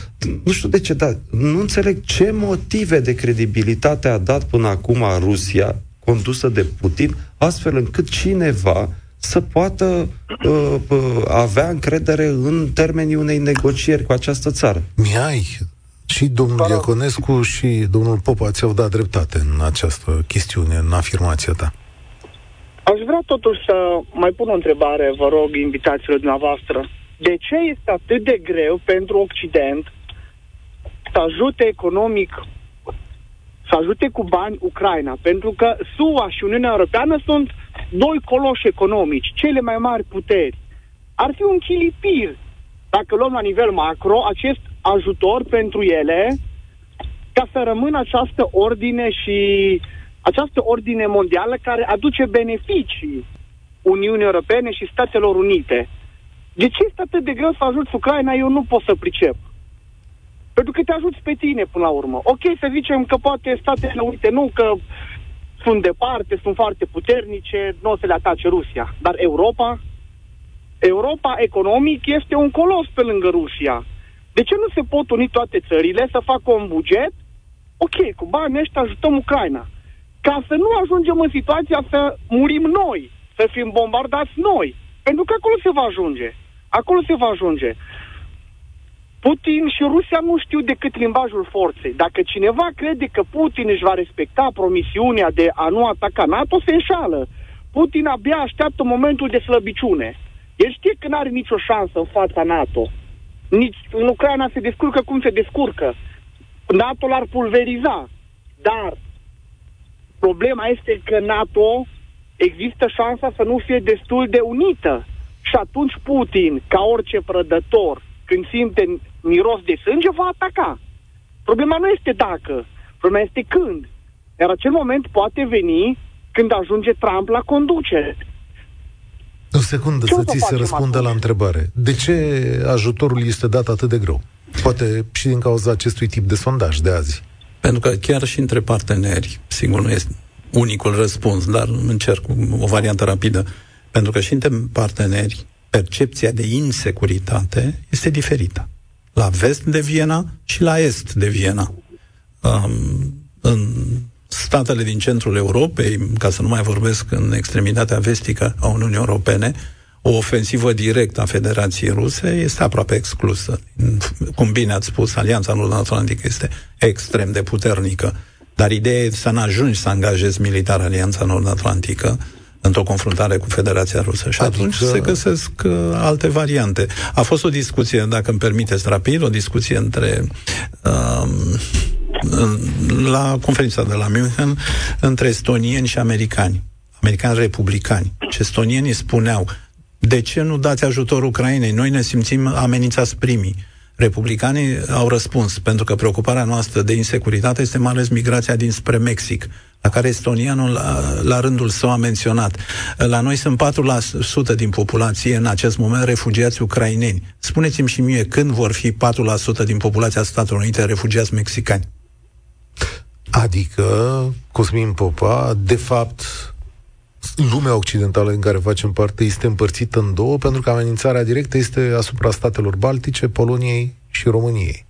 Speaker 4: nu știu de ce, dar nu înțeleg ce motive de credibilitate a dat până acum Rusia condusă de Putin, astfel încât cineva să poată uh, uh, avea încredere în termenii unei negocieri cu această țară.
Speaker 2: Mihai, și domnul Iaconescu și domnul Popa ți-au dat dreptate în această chestiune, în afirmația ta.
Speaker 6: Aș vrea totuși să mai pun o întrebare, vă rog, invitațiilor dumneavoastră. De ce este atât de greu pentru Occident să ajute economic să ajute cu bani Ucraina, pentru că SUA și Uniunea Europeană sunt doi coloși economici, cele mai mari puteri. Ar fi un chilipir dacă luăm la nivel macro acest ajutor pentru ele ca să rămână această ordine și această ordine mondială care aduce beneficii Uniunii Europene și Statelor Unite. De ce este atât de greu să ajuți Ucraina? Eu nu pot să pricep. Pentru că te ajuți pe tine până la urmă. Ok, să zicem că poate Statele Unite nu, că sunt departe, sunt foarte puternice, nu o să le atace Rusia. Dar Europa? Europa economic este un colos pe lângă Rusia. De ce nu se pot uni toate țările să facă un buget? Ok, cu banii ăștia ajutăm Ucraina. Ca să nu ajungem în situația să murim noi, să fim bombardați noi. Pentru că acolo se va ajunge. Acolo se va ajunge. Putin și Rusia nu știu decât limbajul forței. Dacă cineva crede că Putin își va respecta promisiunea de a nu ataca NATO, se înșală. Putin abia așteaptă momentul de slăbiciune. El știe că nu are nicio șansă în fața NATO. Nici în Ucraina se descurcă cum se descurcă. NATO l-ar pulveriza. Dar problema este că NATO există șansa să nu fie destul de unită. Și atunci Putin, ca orice prădător, când simte miros de sânge, va ataca. Problema nu este dacă, problema este când. Iar acel moment poate veni când ajunge Trump la conducere.
Speaker 2: O secundă Ce să ți se răspundă atunci? la întrebare. De ce ajutorul este dat atât de greu? Poate și din cauza acestui tip de sondaj de azi.
Speaker 3: Pentru că chiar și între parteneri, sigur nu este unicul răspuns, dar încerc o variantă rapidă. Pentru că și între parteneri, percepția de insecuritate este diferită. La vest de Viena și la est de Viena. Um, în statele din centrul Europei, ca să nu mai vorbesc în extremitatea vestică a Uniunii Europene, o ofensivă directă a Federației Ruse este aproape exclusă. Cum bine ați spus, Alianța Nord-Atlantică este extrem de puternică, dar ideea e să n-ajungi să angajezi militar Alianța Nord-Atlantică, într-o confruntare cu Federația Rusă. Și atunci adică... se găsesc uh, alte variante. A fost o discuție, dacă îmi permiteți rapid, o discuție între uh, la conferința de la München între estonieni și americani, americani republicani. Și estonienii spuneau, de ce nu dați ajutor Ucrainei? Noi ne simțim amenințați primii. Republicanii au răspuns, pentru că preocuparea noastră de insecuritate este mai ales migrația dinspre Mexic. la care estonianul la, la rândul său a menționat. La noi sunt 4% din populație în acest moment refugiați ucraineni. Spuneți-mi și mie când vor fi 4% din populația Statelor Unite refugiați mexicani?
Speaker 2: Adică, Cosmin Popa, de fapt, lumea occidentală în care facem parte este împărțită în două, pentru că amenințarea directă este asupra statelor Baltice, Poloniei și României.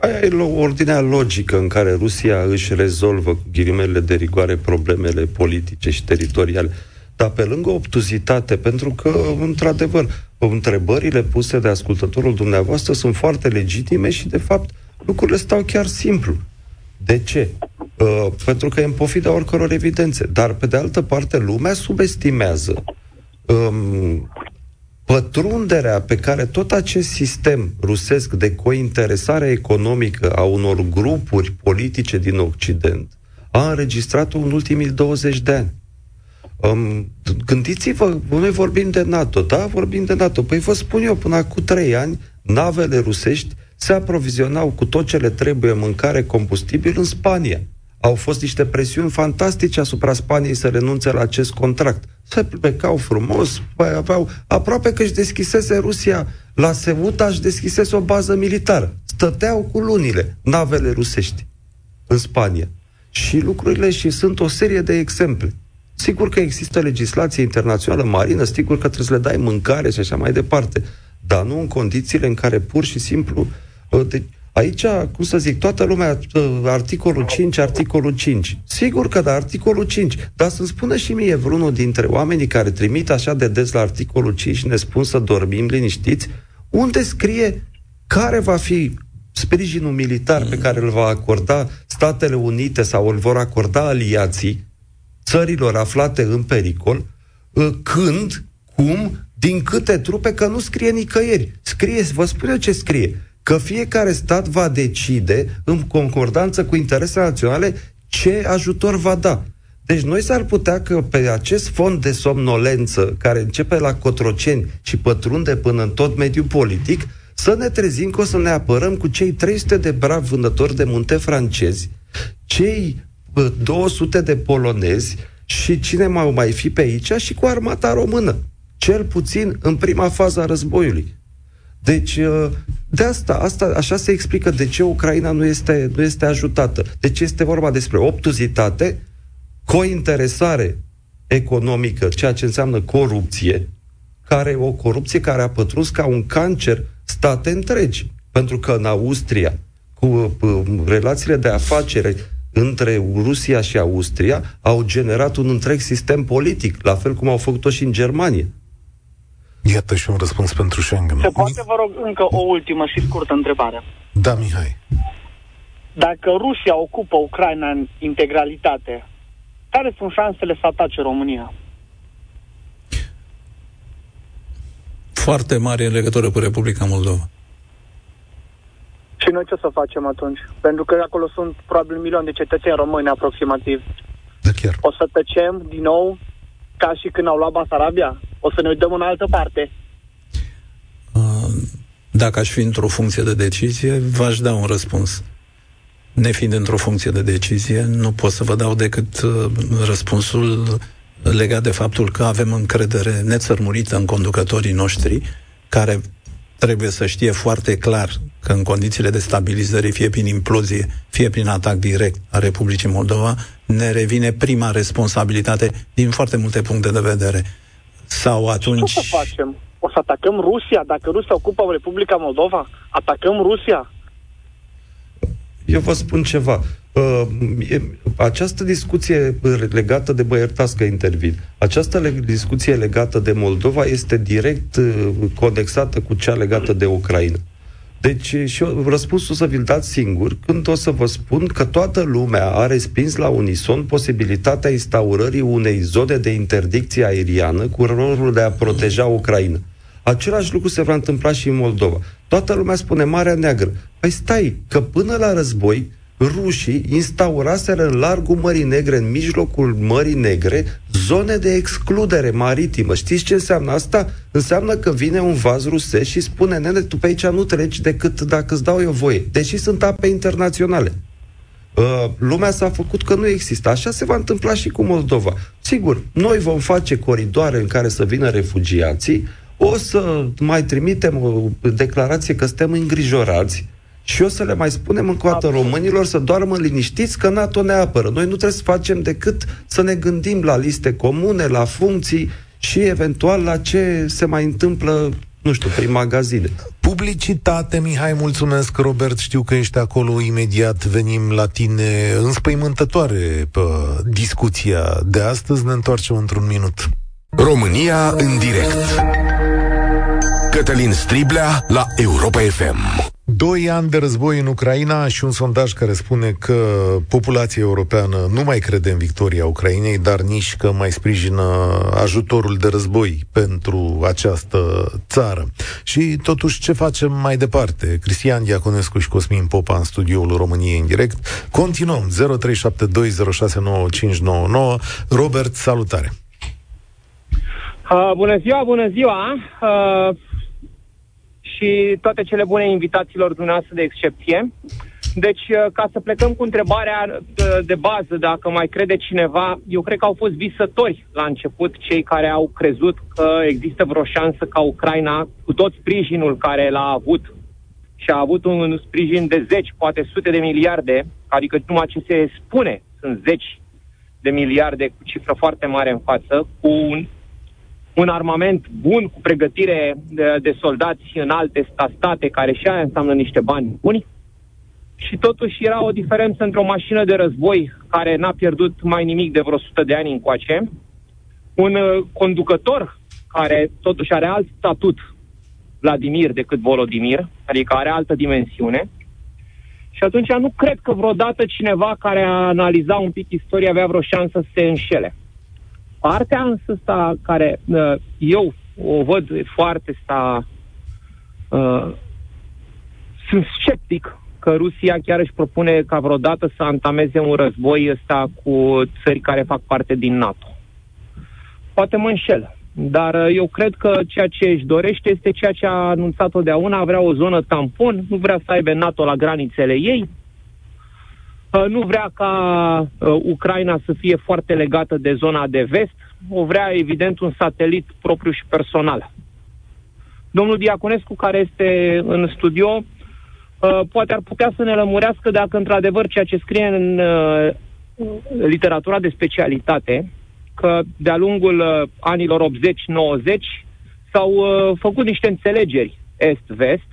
Speaker 4: Aia e ordinea logică în care Rusia își rezolvă, cu ghilimele de rigoare, problemele politice și teritoriale. Dar pe lângă obtuzitate, pentru că, într-adevăr, întrebările puse de ascultătorul dumneavoastră sunt foarte legitime și, de fapt, lucrurile stau chiar simplu. De ce? Uh, pentru că e în pofida oricăror evidențe. Dar, pe de altă parte, lumea subestimează um, pătrunderea pe care tot acest sistem rusesc de cointeresare economică a unor grupuri politice din Occident a înregistrat-o în ultimii 20 de ani. Um, gândiți-vă, noi vorbim de NATO, da? Vorbim de NATO. Păi vă spun eu, până acum trei ani, navele rusești se aprovizionau cu tot ce le trebuie, mâncare, combustibil, în Spania. Au fost niște presiuni fantastice asupra Spaniei să renunțe la acest contract. Se plecau frumos, păi aveau, aproape că își deschisese Rusia la Ceuta, își deschisese o bază militară. Stăteau cu lunile navele rusești în Spania. Și lucrurile și sunt o serie de exemple. Sigur că există legislație internațională marină, sigur că trebuie să le dai mâncare și așa mai departe, dar nu în condițiile în care pur și simplu de, aici, cum să zic, toată lumea, ă, articolul 5, articolul 5. Sigur că da, articolul 5. Dar să-mi spună și mie vreunul dintre oamenii care trimit așa de des la articolul 5 și ne spun să dormim liniștiți, unde scrie care va fi sprijinul militar pe care îl va acorda Statele Unite sau îl vor acorda aliații țărilor aflate în pericol, ă, când, cum, din câte trupe, că nu scrie nicăieri. Scrie, vă spun eu ce scrie că fiecare stat va decide, în concordanță cu interesele naționale, ce ajutor va da. Deci noi s-ar putea că pe acest fond de somnolență, care începe la Cotroceni și pătrunde până în tot mediul politic, să ne trezim că o să ne apărăm cu cei 300 de bravi vânători de munte francezi, cei 200 de polonezi și cine mai mai fi pe aici și cu armata română. Cel puțin în prima fază a războiului. Deci, uh, de asta, asta, așa se explică de ce Ucraina nu este, nu este ajutată. Deci este vorba despre obtuzitate, cointeresare economică, ceea ce înseamnă corupție, care o corupție care a pătruns ca un cancer state întregi. Pentru că în Austria, cu uh, relațiile de afacere între Rusia și Austria, au generat un întreg sistem politic, la fel cum au făcut-o și în Germania.
Speaker 2: Iată și un răspuns pentru Schengen.
Speaker 6: Se poate, vă rog, încă o ultimă și scurtă întrebare.
Speaker 2: Da, Mihai.
Speaker 6: Dacă Rusia ocupă Ucraina în integralitate, care sunt șansele să atace România?
Speaker 3: Foarte mari în legătură cu Republica Moldova.
Speaker 6: Și noi ce să facem atunci? Pentru că acolo sunt probabil milion de cetățeni români aproximativ.
Speaker 2: Da, chiar.
Speaker 6: O să tăcem din nou ca și când au luat Basarabia? O să ne uităm în altă parte?
Speaker 3: Uh, dacă aș fi într-o funcție de decizie, v-aș da un răspuns. Nefiind într-o funcție de decizie, nu pot să vă dau decât uh, răspunsul legat de faptul că avem încredere nețărmurită în conducătorii noștri, care trebuie să știe foarte clar că în condițiile de stabilizare, fie prin implozie, fie prin atac direct a Republicii Moldova, ne revine prima responsabilitate din foarte multe puncte de vedere. Sau atunci...
Speaker 6: Ce să facem? O să atacăm Rusia? Dacă Rusia ocupă Republica Moldova, atacăm Rusia?
Speaker 4: Eu vă spun ceva. Uh, această discuție legată de Băiertască intervin, această le- discuție legată de Moldova este direct uh, conexată cu cea legată de Ucraina. Deci, și eu, răspunsul să vi-l dați singur când o să vă spun că toată lumea a respins la unison posibilitatea instaurării unei zone de interdicție aeriană cu rolul de a proteja Ucraina. Același lucru se va întâmpla și în Moldova. Toată lumea spune Marea Neagră. Păi stai, că până la război, rușii instauraseră în largul Mării Negre, în mijlocul Mării Negre, zone de excludere maritimă. Știți ce înseamnă asta? Înseamnă că vine un vaz rusesc și spune, nene, tu pe aici nu treci decât dacă îți dau eu voie, deși sunt ape internaționale. Uh, lumea s-a făcut că nu există. Așa se va întâmpla și cu Moldova. Sigur, noi vom face coridoare în care să vină refugiații, o să mai trimitem o declarație că suntem îngrijorați și o să le mai spunem încă o dată românilor să doarmă liniștiți că NATO ne apără. Noi nu trebuie să facem decât să ne gândim la liste comune, la funcții și eventual la ce se mai întâmplă nu știu, prin magazine.
Speaker 2: Publicitate, Mihai, mulțumesc, Robert, știu că ești acolo, imediat venim la tine înspăimântătoare pe discuția de astăzi, ne întoarcem într-un minut.
Speaker 1: România în direct Cătălin Striblea la Europa FM
Speaker 2: Doi ani de război în Ucraina și un sondaj care spune că populația europeană nu mai crede în victoria Ucrainei, dar nici că mai sprijină ajutorul de război pentru această țară. Și totuși ce facem mai departe? Cristian Diaconescu și Cosmin Popa în studioul României în direct. Continuăm. 0372069599. Robert, salutare!
Speaker 7: Uh, bună ziua, bună ziua! Uh, și toate cele bune invitațiilor dumneavoastră de excepție. Deci, uh, ca să plecăm cu întrebarea de, uh, de bază, dacă mai crede cineva, eu cred că au fost visători la început cei care au crezut că există vreo șansă ca Ucraina, cu tot sprijinul care l-a avut, și a avut un sprijin de zeci, poate sute de miliarde, adică numai ce se spune sunt zeci de miliarde, cu cifră foarte mare în față, cu un un armament bun, cu pregătire de, de soldați în alte state, care și aia înseamnă niște bani buni. Și totuși era o diferență între o mașină de război care n-a pierdut mai nimic de vreo 100 de ani încoace, un uh, conducător care totuși are alt statut, Vladimir, decât Volodimir, adică are altă dimensiune. Și atunci nu cred că vreodată cineva care a analizat un pic istoria avea vreo șansă să se înșele. Partea însă asta care uh, eu o văd foarte sta uh, sunt sceptic că Rusia chiar își propune ca vreodată să antameze un război ăsta cu țări care fac parte din NATO. Poate mă înșel, dar uh, eu cred că ceea ce își dorește este ceea ce a anunțat totdeauna, vrea o zonă tampon, nu vrea să aibă NATO la granițele ei, nu vrea ca uh, Ucraina să fie foarte legată de zona de vest, o vrea evident un satelit propriu și personal. Domnul Diaconescu, care este în studio, uh, poate ar putea să ne lămurească dacă într-adevăr ceea ce scrie în uh, literatura de specialitate, că de-a lungul uh, anilor 80-90 s-au uh, făcut niște înțelegeri est-vest,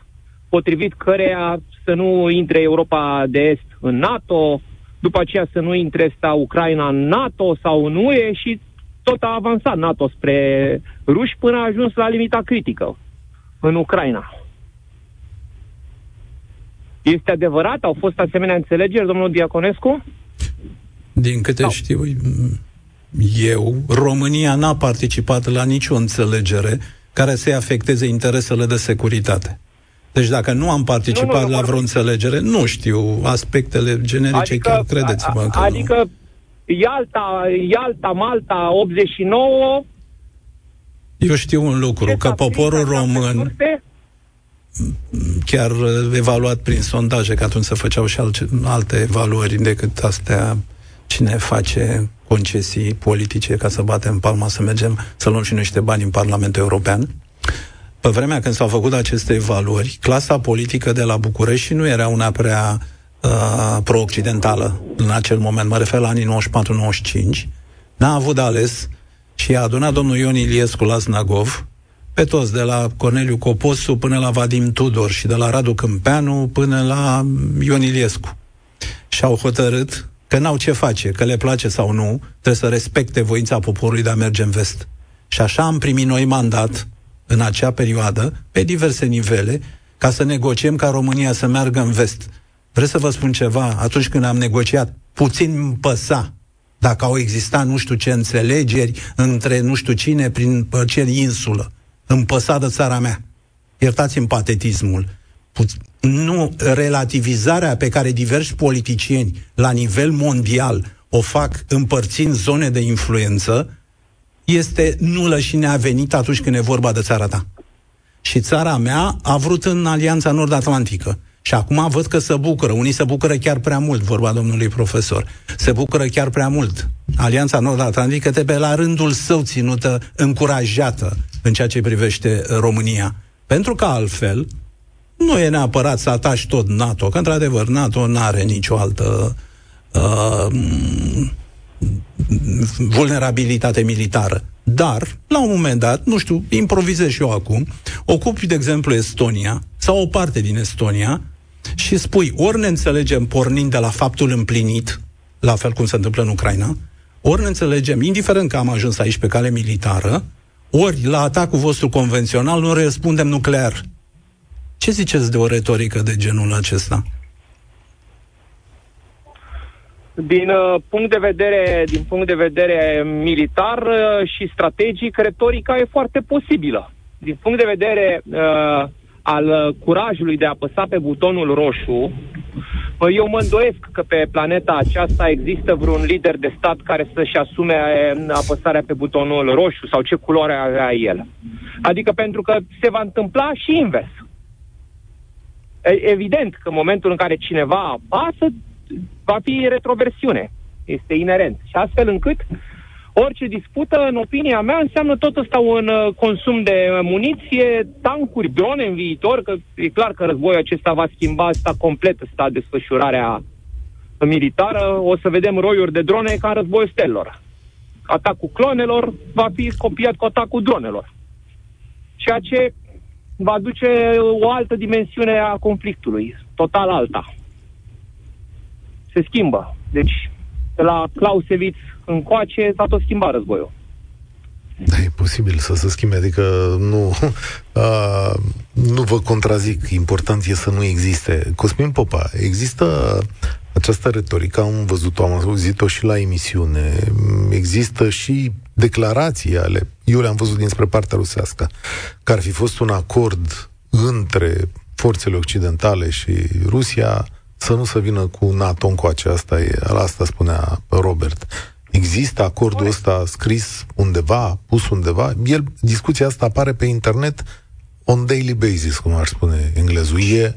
Speaker 7: potrivit căreia să nu intre Europa de Est în NATO, după aceea să nu intre sta Ucraina în NATO sau în UE și tot a avansat NATO spre ruși până a ajuns la limita critică în Ucraina. Este adevărat? Au fost asemenea înțelegeri, domnul Diaconescu?
Speaker 3: Din câte no. știu eu, România n-a participat la nicio înțelegere care să-i afecteze interesele de securitate. Deci dacă nu am participat nu, nu, la vreo înțelegere, nu știu aspectele generice, adică, chiar credeți-mă că
Speaker 7: Adică nu. Ialta, Ialta, Malta, 89...
Speaker 3: Eu știu un lucru, că poporul român, chiar evaluat prin sondaje, că atunci se făceau și alte, alte evaluări decât astea, cine face concesii politice ca să batem palma, să mergem să luăm și niște bani în Parlamentul European. Pe vremea când s-au făcut aceste evaluări, clasa politică de la București nu era una prea uh, pro-occidentală în acel moment, mă refer la anii 94-95, n-a avut de ales și a adunat domnul Ion Iliescu la Snagov, pe toți, de la Corneliu Coposu până la Vadim Tudor și de la Radu Câmpeanu până la Ion Iliescu. Și au hotărât că n-au ce face, că le place sau nu, trebuie să respecte voința poporului de a merge în vest. Și așa am primit noi mandat în acea perioadă, pe diverse nivele, ca să negociem ca România să meargă în vest. Vreți să vă spun ceva? Atunci când am negociat, puțin îmi păsa dacă au existat nu știu ce înțelegeri între nu știu cine prin ce insulă. Îmi păsa de țara mea. Iertați-mi patetismul. nu relativizarea pe care diversi politicieni la nivel mondial o fac împărțind zone de influență, este nulă și neavenit atunci când e vorba de țara ta. Și țara mea a vrut în Alianța Nord-Atlantică. Și acum văd că se bucură. Unii se bucură chiar prea mult, vorba domnului profesor. Se bucură chiar prea mult. Alianța Nord-Atlantică trebuie la rândul său ținută, încurajată în ceea ce privește România. Pentru că altfel, nu e neapărat să atași tot NATO, că într-adevăr NATO nu are nicio altă uh, vulnerabilitate militară. Dar, la un moment dat, nu știu, improvizez și eu acum, ocupi, de exemplu, Estonia sau o parte din Estonia și spui, ori ne înțelegem pornind de la faptul împlinit, la fel cum se întâmplă în Ucraina, ori ne înțelegem, indiferent că am ajuns aici pe cale militară, ori la atacul vostru convențional nu răspundem nuclear. Ce ziceți de o retorică de genul acesta?
Speaker 7: Din uh, punct de vedere, din punct de vedere militar uh, și strategic, retorica e foarte posibilă. Din punct de vedere uh, al curajului de a apăsa pe butonul roșu, uh, eu mă îndoiesc că pe planeta aceasta există vreun lider de stat care să-și asume uh, apăsarea pe butonul roșu sau ce culoare avea el. Adică pentru că se va întâmpla și invers. Evident că în momentul în care cineva apasă, va fi retroversiune. Este inerent. Și astfel încât orice dispută, în opinia mea, înseamnă tot ăsta un uh, consum de muniție, tancuri, drone în viitor, că e clar că războiul acesta va schimba asta complet, asta desfășurarea militară. O să vedem roiuri de drone ca în războiul stelor. Atacul clonelor va fi copiat cu atacul dronelor. Ceea ce va duce o altă dimensiune a conflictului, total alta se schimbă. Deci, de la Clausewitz încoace s-a tot schimbat războiul.
Speaker 2: Da, e posibil să se schimbe, adică nu, uh, nu vă contrazic, important e să nu existe. Cosmin Popa, există această retorică, am văzut-o, am auzit-o și la emisiune, există și declarații ale, eu le-am văzut dinspre partea rusească, că ar fi fost un acord între forțele occidentale și Rusia să nu se vină cu NATO încoace. Asta, e, asta spunea Robert. Există acordul ăsta scris undeva, pus undeva? El, discuția asta apare pe internet on daily basis, cum ar spune englezul. E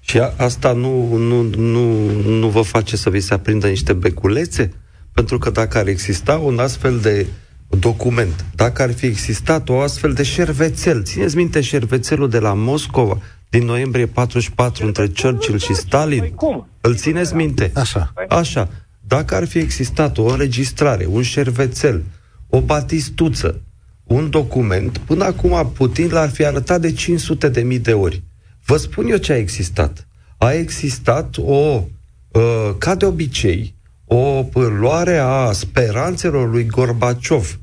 Speaker 4: și a, asta nu, nu, nu, nu vă face să vi se aprindă niște beculețe? Pentru că dacă ar exista un astfel de document, dacă ar fi existat o astfel de șervețel, țineți minte șervețelul de la Moscova, din noiembrie 44 între Churchill și Stalin? Păi
Speaker 7: cum?
Speaker 4: Îl țineți minte?
Speaker 2: Așa.
Speaker 4: Așa. Dacă ar fi existat o înregistrare, un șervețel, o batistuță, un document, până acum Putin l-ar fi arătat de 500 de mii de ori. Vă spun eu ce a existat. A existat o, uh, ca de obicei, o luare a speranțelor lui Gorbaciov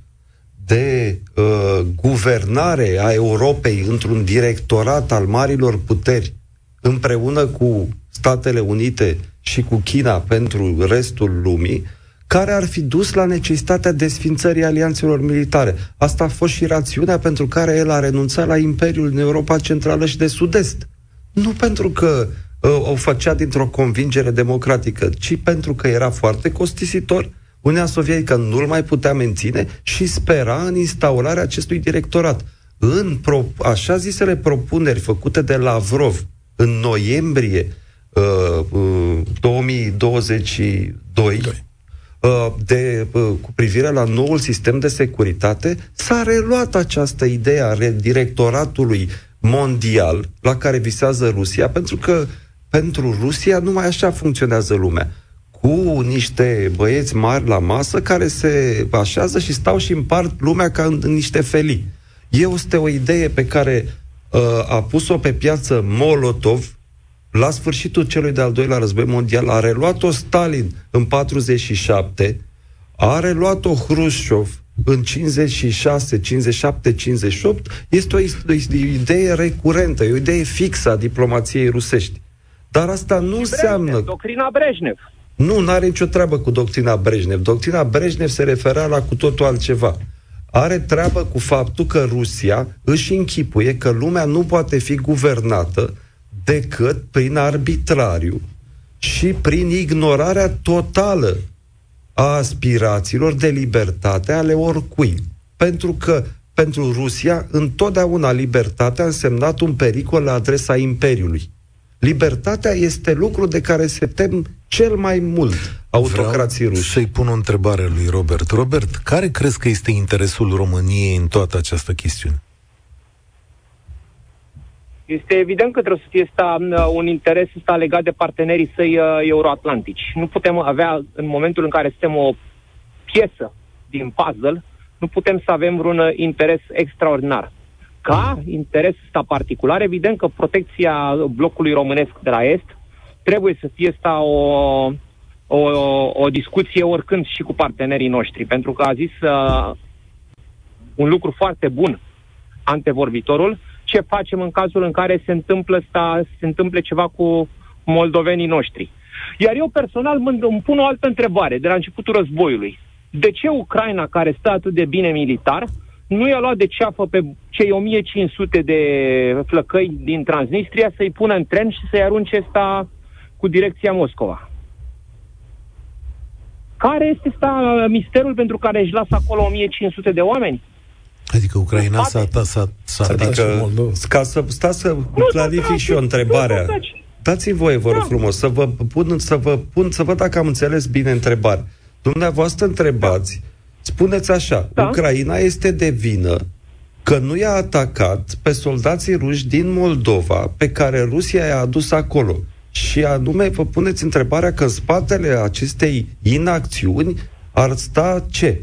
Speaker 4: de uh, guvernare a Europei într-un directorat al marilor puteri împreună cu Statele Unite și cu China pentru restul lumii, care ar fi dus la necesitatea desfințării alianțelor militare. Asta a fost și rațiunea pentru care el a renunțat la Imperiul în Europa Centrală și de Sud-Est. Nu pentru că uh, o făcea dintr-o convingere democratică, ci pentru că era foarte costisitor, Uniunea Sovietică nu-l mai putea menține și spera în instaurarea acestui directorat. În pro, așa zisele propuneri făcute de Lavrov în noiembrie uh, uh, 2022 uh, de, uh, cu privire la noul sistem de securitate, s-a reluat această idee a directoratului mondial la care visează Rusia, pentru că pentru Rusia numai așa funcționează lumea cu niște băieți mari la masă care se așează și stau și împart lumea ca în, în niște felii. Este o idee pe care uh, a pus-o pe piață Molotov la sfârșitul celui de-al doilea război mondial, a reluat-o Stalin în 47, a reluat-o Hrușov în 56, 57, 58, este o, o idee recurentă, e o idee fixă a diplomației rusești. Dar asta nu Brejnev, înseamnă...
Speaker 7: Doctrina Brejnev.
Speaker 4: Nu, nu are nicio treabă cu doctrina Brejnev. Doctrina Brejnev se referea la cu totul altceva. Are treabă cu faptul că Rusia își închipuie că lumea nu poate fi guvernată decât prin arbitrariu și prin ignorarea totală a aspirațiilor de libertate ale oricui. Pentru că pentru Rusia întotdeauna libertatea a însemnat un pericol la adresa Imperiului. Libertatea este lucru de care se tem cel mai mult autocrații
Speaker 2: Vreau
Speaker 4: ruși.
Speaker 2: să-i pun o întrebare lui Robert. Robert, care crezi că este interesul României în toată această chestiune?
Speaker 7: Este evident că trebuie să fie sta, un interes sta legat de partenerii săi uh, euroatlantici. Nu putem avea, în momentul în care suntem o piesă din puzzle, nu putem să avem vreun uh, interes extraordinar. Ca interes sta particular, evident că protecția blocului românesc de la Est trebuie să fie sta o, o, o discuție oricând și cu partenerii noștri, pentru că a zis uh, un lucru foarte bun antevorbitorul, ce facem în cazul în care se întâmplă, sta, se întâmple ceva cu moldovenii noștri. Iar eu personal mă, îmi pun o altă întrebare de la începutul războiului. De ce Ucraina, care stă atât de bine militar, nu i-a luat de ceafă pe cei 1500 de flăcăi din Transnistria să-i pună în tren și să-i arunce sta cu direcția Moscova? Care este sta misterul pentru care își lasă acolo 1500 de oameni?
Speaker 2: Adică Ucraina s-a, s-a, s-a, s-a
Speaker 4: Adică, ca să stați să
Speaker 7: Nu,
Speaker 4: clarific
Speaker 7: da,
Speaker 4: și eu
Speaker 7: da,
Speaker 4: întrebarea.
Speaker 7: da, da.
Speaker 4: Dați-mi voie, vă rog
Speaker 7: Da.
Speaker 4: frumos, să vă pun, să vă pun, să văd dacă am înțeles bine întrebarea. Dumneavoastră întrebați, spuneți așa,
Speaker 7: Da.
Speaker 4: Ucraina este de vină că nu i-a atacat pe soldații ruși din Moldova pe care Rusia i-a adus acolo. Și anume vă puneți întrebarea că în spatele acestei inacțiuni ar sta ce?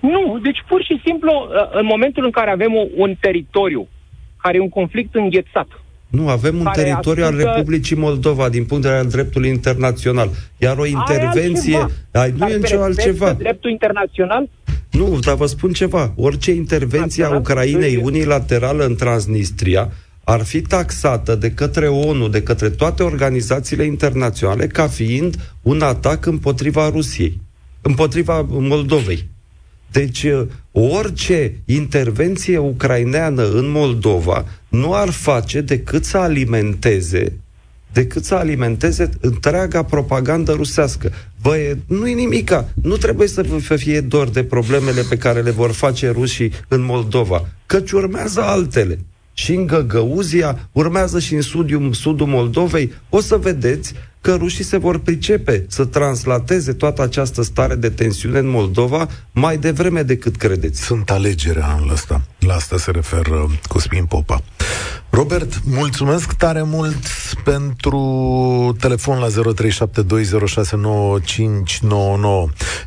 Speaker 7: Nu, deci pur și simplu, uh, în momentul în care avem o, un teritoriu care e un conflict înghețat,
Speaker 4: Nu, avem un
Speaker 7: care
Speaker 4: teritoriu al
Speaker 7: ascultă-
Speaker 4: Republicii Moldova din punct de vedere al dreptului internațional. Iar o intervenție...
Speaker 7: altceva.
Speaker 4: Ai, nu
Speaker 7: Dar
Speaker 4: e
Speaker 7: pe
Speaker 4: nicio
Speaker 7: respect
Speaker 4: altceva.
Speaker 7: pe dreptul internațional,
Speaker 4: Nu, dar vă spun ceva. Orice intervenție a
Speaker 7: Național,
Speaker 4: Ucrainei
Speaker 7: trebuie.
Speaker 4: unilaterală în Transnistria ar fi taxată de către ONU, de către toate organizațiile internaționale, ca fiind un atac împotriva Rusiei, împotriva Moldovei. Deci, uh, orice intervenție ucraineană în Moldova nu ar face decât să alimenteze decât să alimenteze întreaga propagandă rusească. Bă, e, nu-i nimica. Nu trebuie să vă fie dor de problemele pe care le vor face rușii în Moldova, căci urmează altele. Și în Găgăuzia, urmează și în sudul, sudul Moldovei. O să vedeți că rușii se vor pricepe să translateze toată această stare de tensiune în Moldova mai devreme decât credeți.
Speaker 2: Sunt alegeri anul ăsta. La asta se referă Cosmin Popa. Robert, mulțumesc tare mult pentru telefon la 0372069599.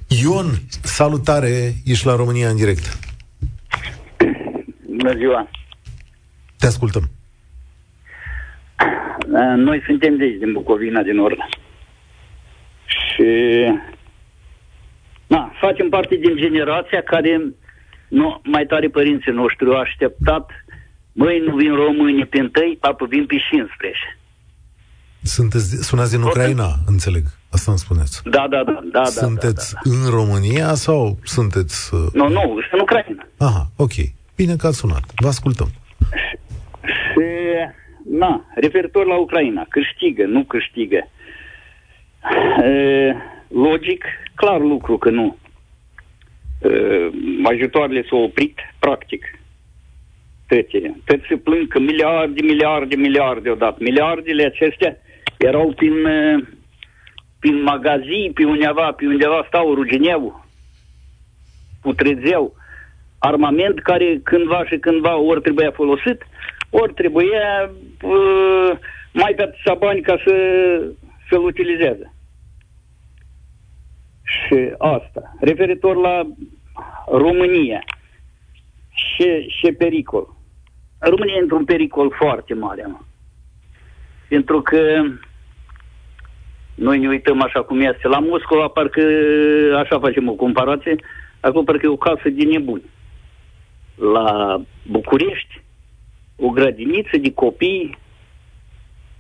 Speaker 2: Ion, salutare, ești la România în direct.
Speaker 8: Bună ziua!
Speaker 2: Te ascultăm.
Speaker 8: Noi suntem de aici, din Bucovina, din Nord. Și... Na, facem parte din generația care, nu, mai tare părinții noștri au așteptat Măi, nu vin românii pe întâi, papă, vin pe 15.
Speaker 2: Sunteți, sunați din Ucraina, înțeleg. Asta îmi spuneți.
Speaker 8: Da, da, da, da,
Speaker 2: sunteți
Speaker 8: da, da, da.
Speaker 2: în România sau sunteți... uh,
Speaker 8: Nu, nu, sunt în Ucraina.
Speaker 2: Aha, ok. Bine că ați sunat. Vă ascultăm.
Speaker 8: Și, na, referitor la Ucraina, câștigă, nu câștigă. E, logic, clar lucru că nu. E, ajutoarele s-au oprit, practic. Toate. Toți se plâng că miliarde, miliarde, miliarde au dat. Miliardele acestea erau prin, e, prin magazii, pe undeva, pe undeva stau rugineu, putrezeau armament care cândva și cândva ori trebuia folosit, ori trebuia uh, mai pe atâția bani ca să, să-l utilizeze. Și asta. Referitor la România și, și pericol. România e într-un pericol foarte mare, mă. Pentru că noi ne uităm așa cum este. La Moscova, parcă așa facem o comparație, acolo parcă e o casă de nebuni la București o grădiniță de copii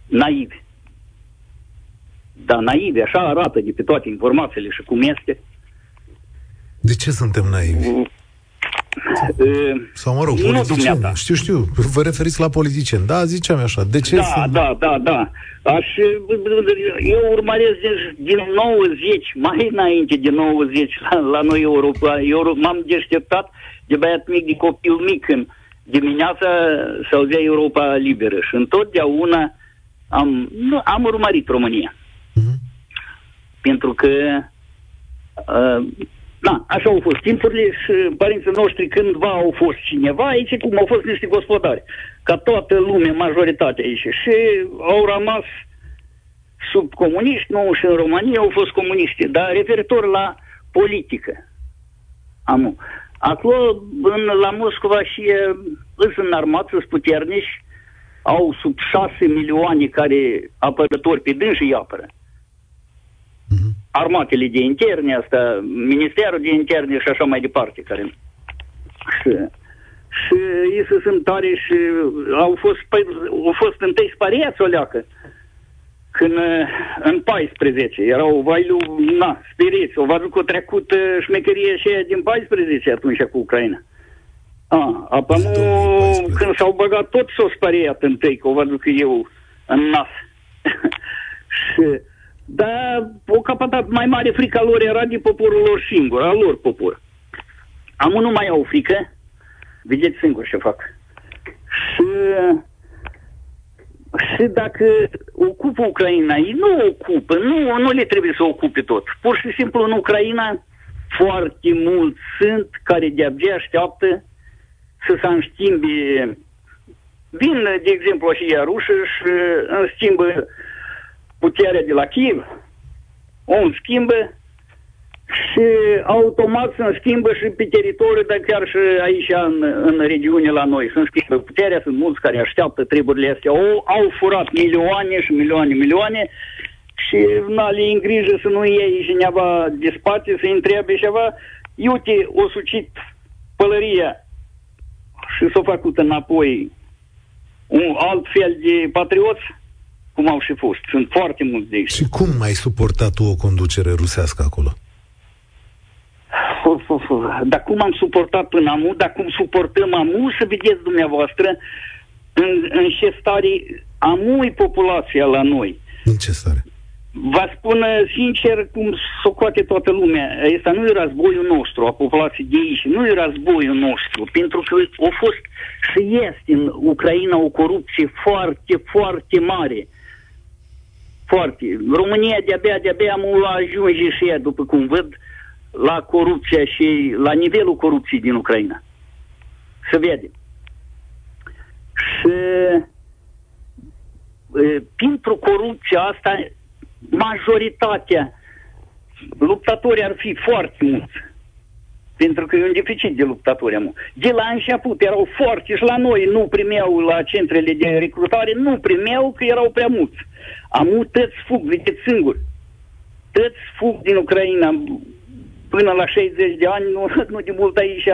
Speaker 8: naivi. Dar naivi, așa arată de pe toate informațiile și cum este.
Speaker 2: De ce suntem naivi?
Speaker 8: Uh,
Speaker 2: Sau, mă rog,
Speaker 8: Nu
Speaker 2: politicieni.
Speaker 8: dumneata.
Speaker 2: Știu, știu. Vă referiți la politicieni. Da, ziceam așa. De ce
Speaker 8: da,
Speaker 2: sunt...
Speaker 8: da, da, da. Aș, eu urmăresc din, din 90, mai înainte de 90, la, la noi Europa. Eu m-am deșteptat de băiat mic, de copil mic în, dimineața se auzea Europa liberă și întotdeauna am, nu, am urmărit România. Uh-huh. Pentru că uh, da, așa au fost timpurile și părinții noștri cândva au fost cineva aici, cum au fost niște gospodari. Ca toată lumea, majoritatea aici. Și au rămas sub comuniști, nu și în România au fost comuniști. Dar referitor la politică, am, acolo, în, la Moscova și îs armat, sunt puternici, au sub șase milioane care apărători pe dânsi îi apără. Uh-huh. Armatele de interne, asta, Ministerul de Interne și așa mai departe, care... Și, și ei sunt tare și au fost, păi, au fost întâi spariați o leacă când în 14 erau vailu, na, spiriți, o văzut că a trecut uh, șmecherie și aia din 14 atunci cu Ucraina. A, apoi când s-au băgat tot s-au spariat întâi, că o văzut că eu în nas. și, dar o capatat mai mare frica lor era de poporul lor singur, a lor popor. Am nu mai au frică, vedeți singur ce fac. Și și dacă ocupă Ucraina, ei nu ocupă, nu, nu le trebuie să ocupe tot. Pur și simplu în Ucraina foarte mulți sunt care de-abia așteaptă să se înschimbe. Vin, de exemplu, și ea rușă și în schimbă puterea de la Kiev, o schimbă și automat se schimbă și pe teritoriu, dar chiar și aici în, în regiune la noi. Se schimbă puterea, sunt mulți care așteaptă treburile astea. O, au furat milioane și milioane, milioane și na, le în grijă să nu iei cineva de spate, să-i întrebe ceva. Iute, o sucit pălăria și s-a făcut înapoi un alt fel de patrioți, cum au și fost. Sunt foarte mulți de aici.
Speaker 2: Și cum ai suportat tu o conducere rusească acolo?
Speaker 8: Dar cum am suportat până amu, dar cum suportăm amu, să vedeți dumneavoastră în, în ce stare amu e populația la noi.
Speaker 2: În ce stare?
Speaker 8: Vă spun uh, sincer cum socoate toată lumea. Asta nu e războiul nostru, a populației de aici. Nu e războiul nostru, pentru că a fost și este în Ucraina o corupție foarte, foarte mare. Foarte. România de-abia, de-abia am ajunge și ea, după cum văd, uh, la corupția și la nivelul corupției din Ucraina. Să vedem. Și pentru corupția asta, majoritatea luptători ar fi foarte mulți. Pentru că e un deficit de luptători am. De la început erau foarte și la noi nu primeau la centrele de recrutare, nu primeau că erau prea mulți. Am tăți fug, vedeți singur. Tăți fug din Ucraina, până la 60 de ani, nu, nu de mult aici,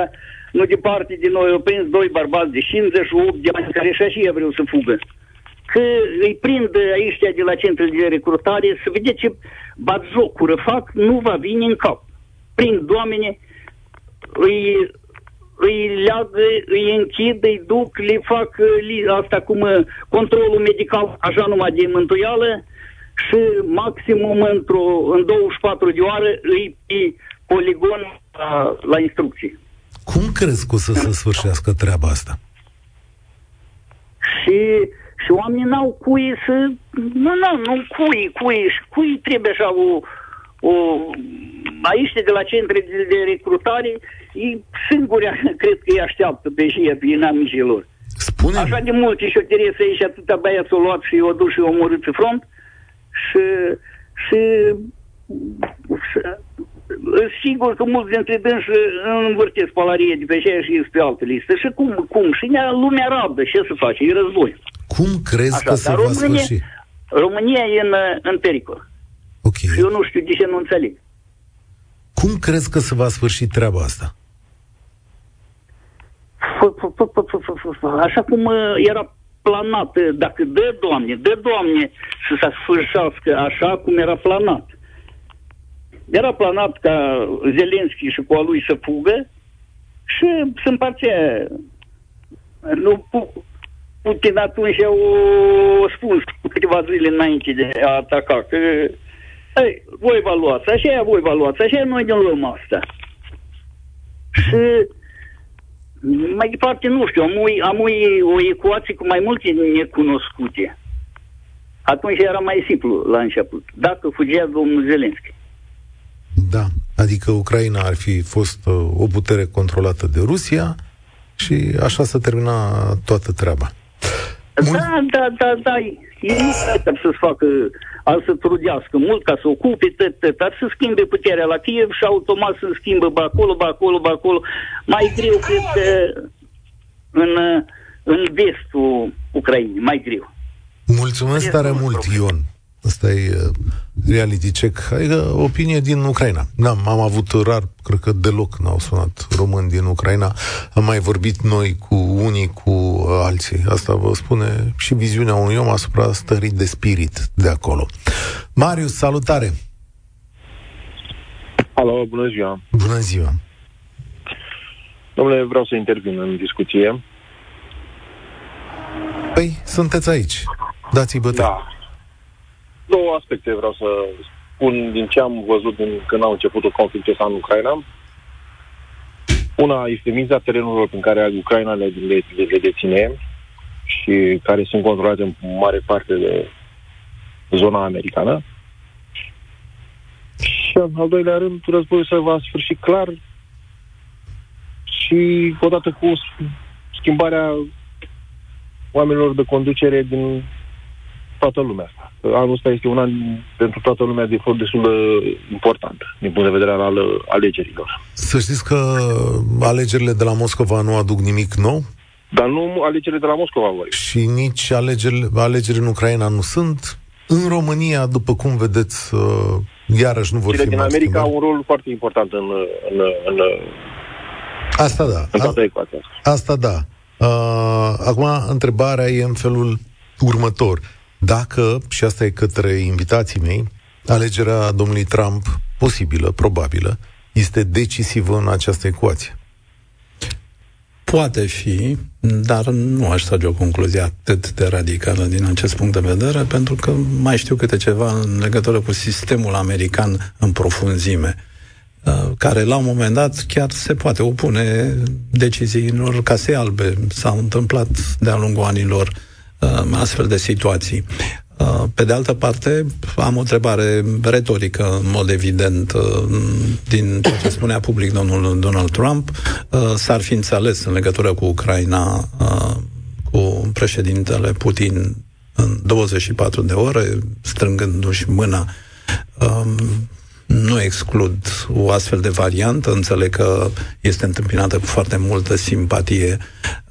Speaker 8: nu departe de noi, au prins doi bărbați de 58 de ani care și așa vreau să fugă. Că îi prind aici de la centrul de recrutare să vedeți ce batjocură fac, nu va vine în cap. Prind oameni, îi, îi leagă, îi închid, îi duc, le fac li, asta cum controlul medical, așa numai de mântuială, și maximum într-o, în 24 de ore îi, îi poligon la, la instrucții.
Speaker 2: Cum crezi că o să se sfârșească treaba asta?
Speaker 8: Și, și oamenii n-au cui să... Nu, nu, nu cui, cui, cui trebuie așa o... o aici de la centre de, de recrutare, ei singuri cred că îi așteaptă pe și pe inamicii
Speaker 2: Spune
Speaker 8: Așa de mult și o teresă aici, atâta băiați o luat și o dus și o omorât pe front și, și, și sigur că mulți dintre dânsi învârtesc palarie de pe aceea și pe alte liste. Și cum, cum? Și lumea rabdă. Ce să face? E război.
Speaker 2: Cum crezi Așa, că se va România, sfârși?
Speaker 8: România e în, în pericol.
Speaker 2: Ok.
Speaker 8: Și eu nu știu de ce nu înțeleg.
Speaker 2: Cum crezi că se va sfârși treaba asta?
Speaker 8: Așa cum era planat, dacă dă, Doamne, dă, Doamne, să se sfârșească așa cum era planat. Era planat ca Zelenski și cu a lui să fugă și se împărțea. Nu, Putin atunci au spus câteva zile înainte de a ataca că ei, voi vă luați așa, voi vă luați așa, noi ne luăm asta. Și mai departe, nu știu, am, ui, am ui o ecuație cu mai multe necunoscute. Atunci era mai simplu la început. Dacă fugea domnul Zelenski.
Speaker 2: Da, adică Ucraina ar fi fost uh, o putere controlată de Rusia și așa să termina toată treaba.
Speaker 8: Mul- da, da, da, da. Ei nu trebuie să-și facă, al să trudească mult ca să ocupe, tot, tot, dar să schimbe puterea la Kiev și automat să schimbă ba acolo, ba acolo, ba acolo. Mai greu, cred că, în, în vestul Ucrainei, mai greu.
Speaker 2: Mulțumesc tare mult, Ion. Asta e uh, reality check, adică opinie din Ucraina. Da, am avut rar, cred că deloc n-au sunat români din Ucraina. Am mai vorbit noi cu unii, cu uh, alții. Asta vă spune și viziunea unui om asupra stării de spirit de acolo. Marius, salutare!
Speaker 9: Alo, bună ziua!
Speaker 2: Bună ziua!
Speaker 9: Domnule, vreau să intervin în discuție.
Speaker 2: Păi, sunteți aici. Dați-i bătăi.
Speaker 9: Da. Două aspecte vreau să spun din ce am văzut din când au început conflictul ăsta în Ucraina. Una este miza terenurilor în care Ucraina le, le, le deține și care sunt controlate în mare parte de zona americană. Și în al doilea rând, războiul se va sfârși clar și odată cu schimbarea oamenilor de conducere din toată lumea asta. Anul ăsta este un an pentru toată lumea de fapt destul de important din punct de vedere al alegerilor.
Speaker 2: Să știți că alegerile de la Moscova nu aduc nimic nou?
Speaker 9: Dar nu alegerile de la Moscova, voi.
Speaker 2: Și nici alegerile, alegeri în Ucraina nu sunt. În România, după cum vedeți, uh, iarăși nu vor
Speaker 9: Cele
Speaker 2: fi
Speaker 9: din
Speaker 2: mari
Speaker 9: America
Speaker 2: schimbări.
Speaker 9: au un rol foarte important în, în, în,
Speaker 2: Asta da.
Speaker 9: în toată
Speaker 2: A-
Speaker 9: ecuația asta.
Speaker 2: Asta da. Uh, acum, întrebarea e în felul următor. Dacă, și asta e către invitații mei, alegerea domnului Trump, posibilă, probabilă, este decisivă în această ecuație.
Speaker 3: Poate fi, dar nu aș trage o concluzie atât de radicală din acest punct de vedere, pentru că mai știu câte ceva în legătură cu sistemul american în profunzime, uh, care la un moment dat chiar se poate opune deciziilor casei albe. S-au întâmplat de-a lungul anilor uh, astfel de situații. Uh, Pe de altă parte, am o întrebare retorică, în mod evident, uh, din ceea ce spunea public domnul Donald Trump. Uh, S-ar fi înțeles în legătură cu Ucraina, uh, cu președintele Putin în 24 de ore, strângându-și mâna. Um, Nu exclud o astfel de variantă, înțeleg că este întâmpinată cu foarte multă simpatie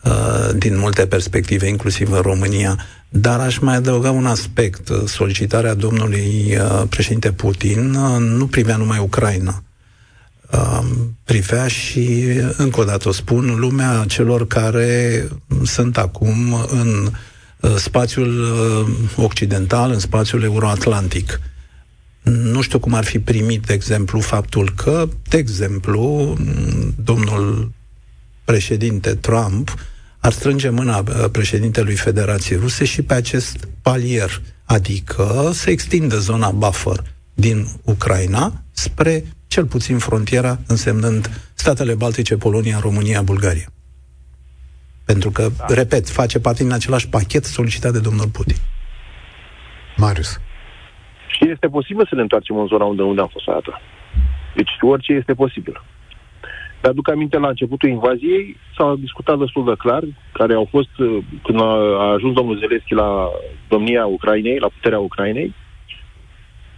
Speaker 3: uh, din multe perspective, inclusiv în România, dar aș mai adăuga un aspect. Solicitarea domnului uh, președinte Putin uh, nu privea numai Ucraina. Uh, privea și, încă o dată o spun, lumea celor care sunt acum în uh, spațiul uh, occidental, în spațiul euroatlantic. Nu știu cum ar fi primit, de exemplu, faptul că, de exemplu, domnul președinte Trump ar strânge mâna uh, președintelui Federației Ruse și pe acest palier, adică să extindă zona buffer din Ucraina spre cel puțin frontiera, însemnând statele Baltice, Polonia, România, Bulgaria. Pentru că, da. repet, face parte din același pachet solicitat de domnul Putin.
Speaker 2: Marius.
Speaker 9: Și este posibil să ne întoarcem în zona unde, unde am fost odată. Deci orice este posibil. Dar aduc aminte, la începutul invaziei s-a discutat destul de clar, care au fost, uh, când a, a ajuns domnul Zelenski la domnia Ucrainei, la puterea Ucrainei,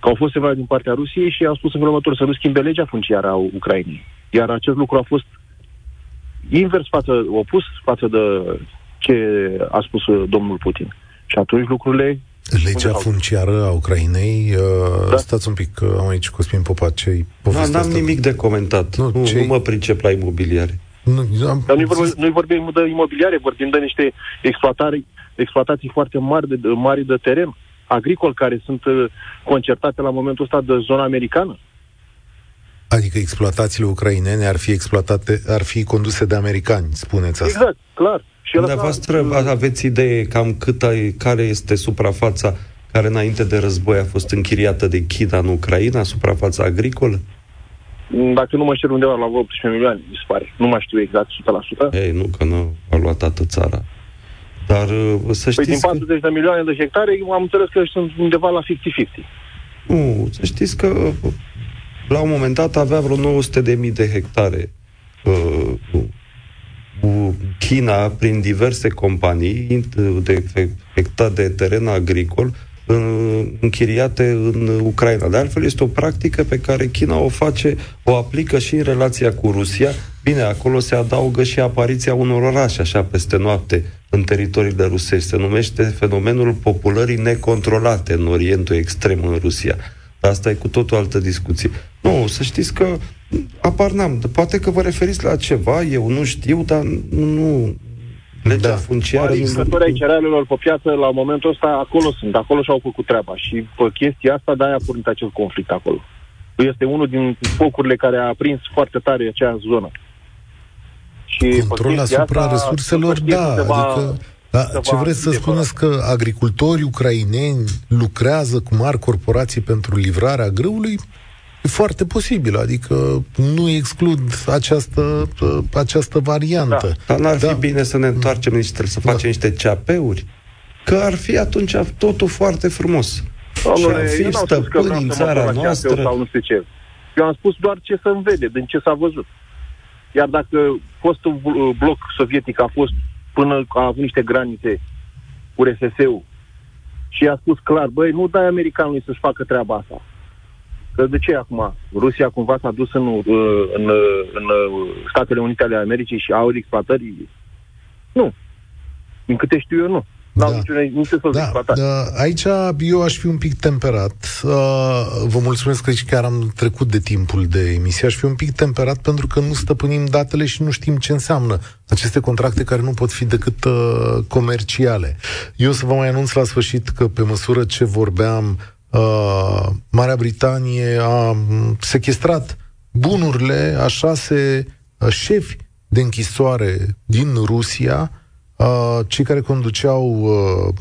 Speaker 9: că au fost semnale din partea Rusiei și au spus în felul următor să nu schimbe legea funciară a Ucrainei. Iar acest lucru a fost invers față, opus față de ce a spus uh, domnul Putin. Și atunci lucrurile
Speaker 2: Legea
Speaker 9: Unde au-
Speaker 2: funciară a Ucrainei, uh,
Speaker 9: Da.
Speaker 2: stați un pic, că am aici Cosmin Popa, ce-i
Speaker 4: Nu,
Speaker 2: povestea
Speaker 4: n-am
Speaker 2: asta?
Speaker 4: nimic de comentat.
Speaker 2: Nu,
Speaker 4: Nu, nu,
Speaker 2: ce-
Speaker 4: nu mă pricep la imobiliare.
Speaker 2: Nu, am,
Speaker 9: Dar noi vorbim, noi vorbim de imobiliare, vorbim de niște exploatări, exploatații foarte mari de, de, mari de teren agricol care sunt uh, concertate la momentul ăsta de zona americană.
Speaker 2: Adică exploatațiile ucrainene ar fi exploatate, ar fi conduse de americani, spuneți asta.
Speaker 9: Exact, clar. Și el
Speaker 4: Dumneavoastră aveți idee cam cât ai, care este suprafața care înainte de război a fost închiriată de China în Ucraina, suprafața agricolă?
Speaker 9: dacă nu mă știu undeva la vreo 18 milioane, mi se pare. Nu mai știu exact 100%.
Speaker 4: Ei, nu, că nu a luat atât țara. Dar uh, să știți
Speaker 9: Păi din 40 de milioane de hectare, am înțeles că sunt undeva la 50-50.
Speaker 4: că... Nu, să știți că uh, la un moment dat avea vreo 900 de mii de hectare uh, cu China prin diverse companii de, hectare de teren agricol în, închiriate în Ucraina. De altfel, este o practică pe care China o face, o aplică și în relația cu Rusia. Bine, acolo se adaugă și apariția unor orașe, așa, peste noapte, în teritoriile rusești. Se numește fenomenul populării necontrolate în Orientul Extrem, în Rusia. Asta e cu totul altă discuție. Nu, să știți că apar n-am. Poate că vă referiți la ceva, eu nu știu, dar nu, Legea da. funciară...
Speaker 9: Producătorii ai cerealelor pe piață, la momentul ăsta, acolo sunt, acolo și-au făcut treaba. Și pe chestia asta, de-aia a pornit acest conflict acolo. Este unul din focurile care a aprins foarte tare acea zonă.
Speaker 2: Și Control asupra asta, resurselor, da, va, adică... Da, ce vreți să spuneți că agricultorii ucraineni lucrează cu mari corporații pentru livrarea grâului? E foarte posibil, adică nu exclud această, această variantă. Da.
Speaker 4: Dar n-ar fi da. bine să ne întoarcem niște, să facem da. niște ceapeuri? Că ar fi atunci totul foarte frumos.
Speaker 9: Domnule, și ar fi stăpâni în țara noastră. Sau nu știu ce. Eu am spus doar ce să vede, din ce s-a văzut. Iar dacă fostul bloc sovietic a fost până a avut niște granițe cu RSS-ul și a spus clar, băi, nu dai americanului să-și facă treaba asta. Că de ce acum? Rusia cumva s-a dus în, uh, în, uh, în, în uh, Statele Unite ale Americii și au exploatări? Nu. Din câte știu eu, nu. Da. Niciun, da.
Speaker 2: da. Aici eu aș fi un pic temperat. Vă mulțumesc că chiar am trecut de timpul de emisie. Aș fi un pic temperat pentru că nu stăpânim datele și nu știm ce înseamnă aceste contracte care nu pot fi decât comerciale. Eu să vă mai anunț la sfârșit că pe măsură ce vorbeam uh, Marea Britanie a sequestrat bunurile a șase uh, șefi de închisoare din Rusia, uh, cei care conduceau uh,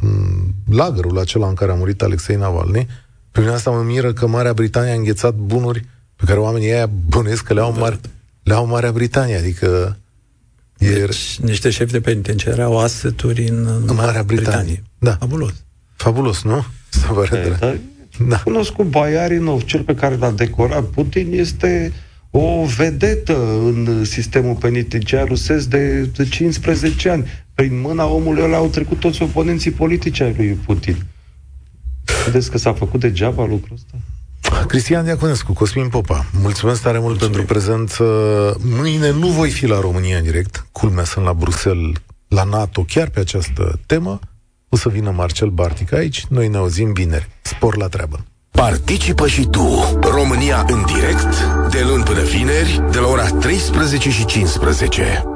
Speaker 2: lagărul acela în care a murit Alexei Navalny. Pe mine asta mă miră că Marea Britanie a înghețat bunuri pe care oamenii aia bănuiesc că le-au, Mar- le-au Marea Britanie, adică
Speaker 3: deci, niște șefi de penitenciare au aseturi în, în Marea Britanie. Britanie.
Speaker 2: Da.
Speaker 3: Fabulos.
Speaker 2: Fabulos, nu? Să vă
Speaker 4: da, da. Cunoscut Baiarinov, cel pe care l-a decorat Putin, este o vedetă în sistemul penitenciar rusesc de, de 15 ani. Prin mâna omului ăla au trecut toți oponenții politici ai lui Putin. Vedeți că s-a făcut degeaba lucrul ăsta?
Speaker 2: Cristian Diaconescu, Cosmin Popa, mulțumesc tare mult Mulțumim. pentru prezență. Mâine nu voi fi la România în direct, culmea sunt la Bruxelles, la NATO, chiar pe această temă. O să vină Marcel Bartic aici, noi ne auzim vineri. Spor la treabă!
Speaker 1: Participă și tu, România în direct, de luni până vineri, de la ora 13 și 15.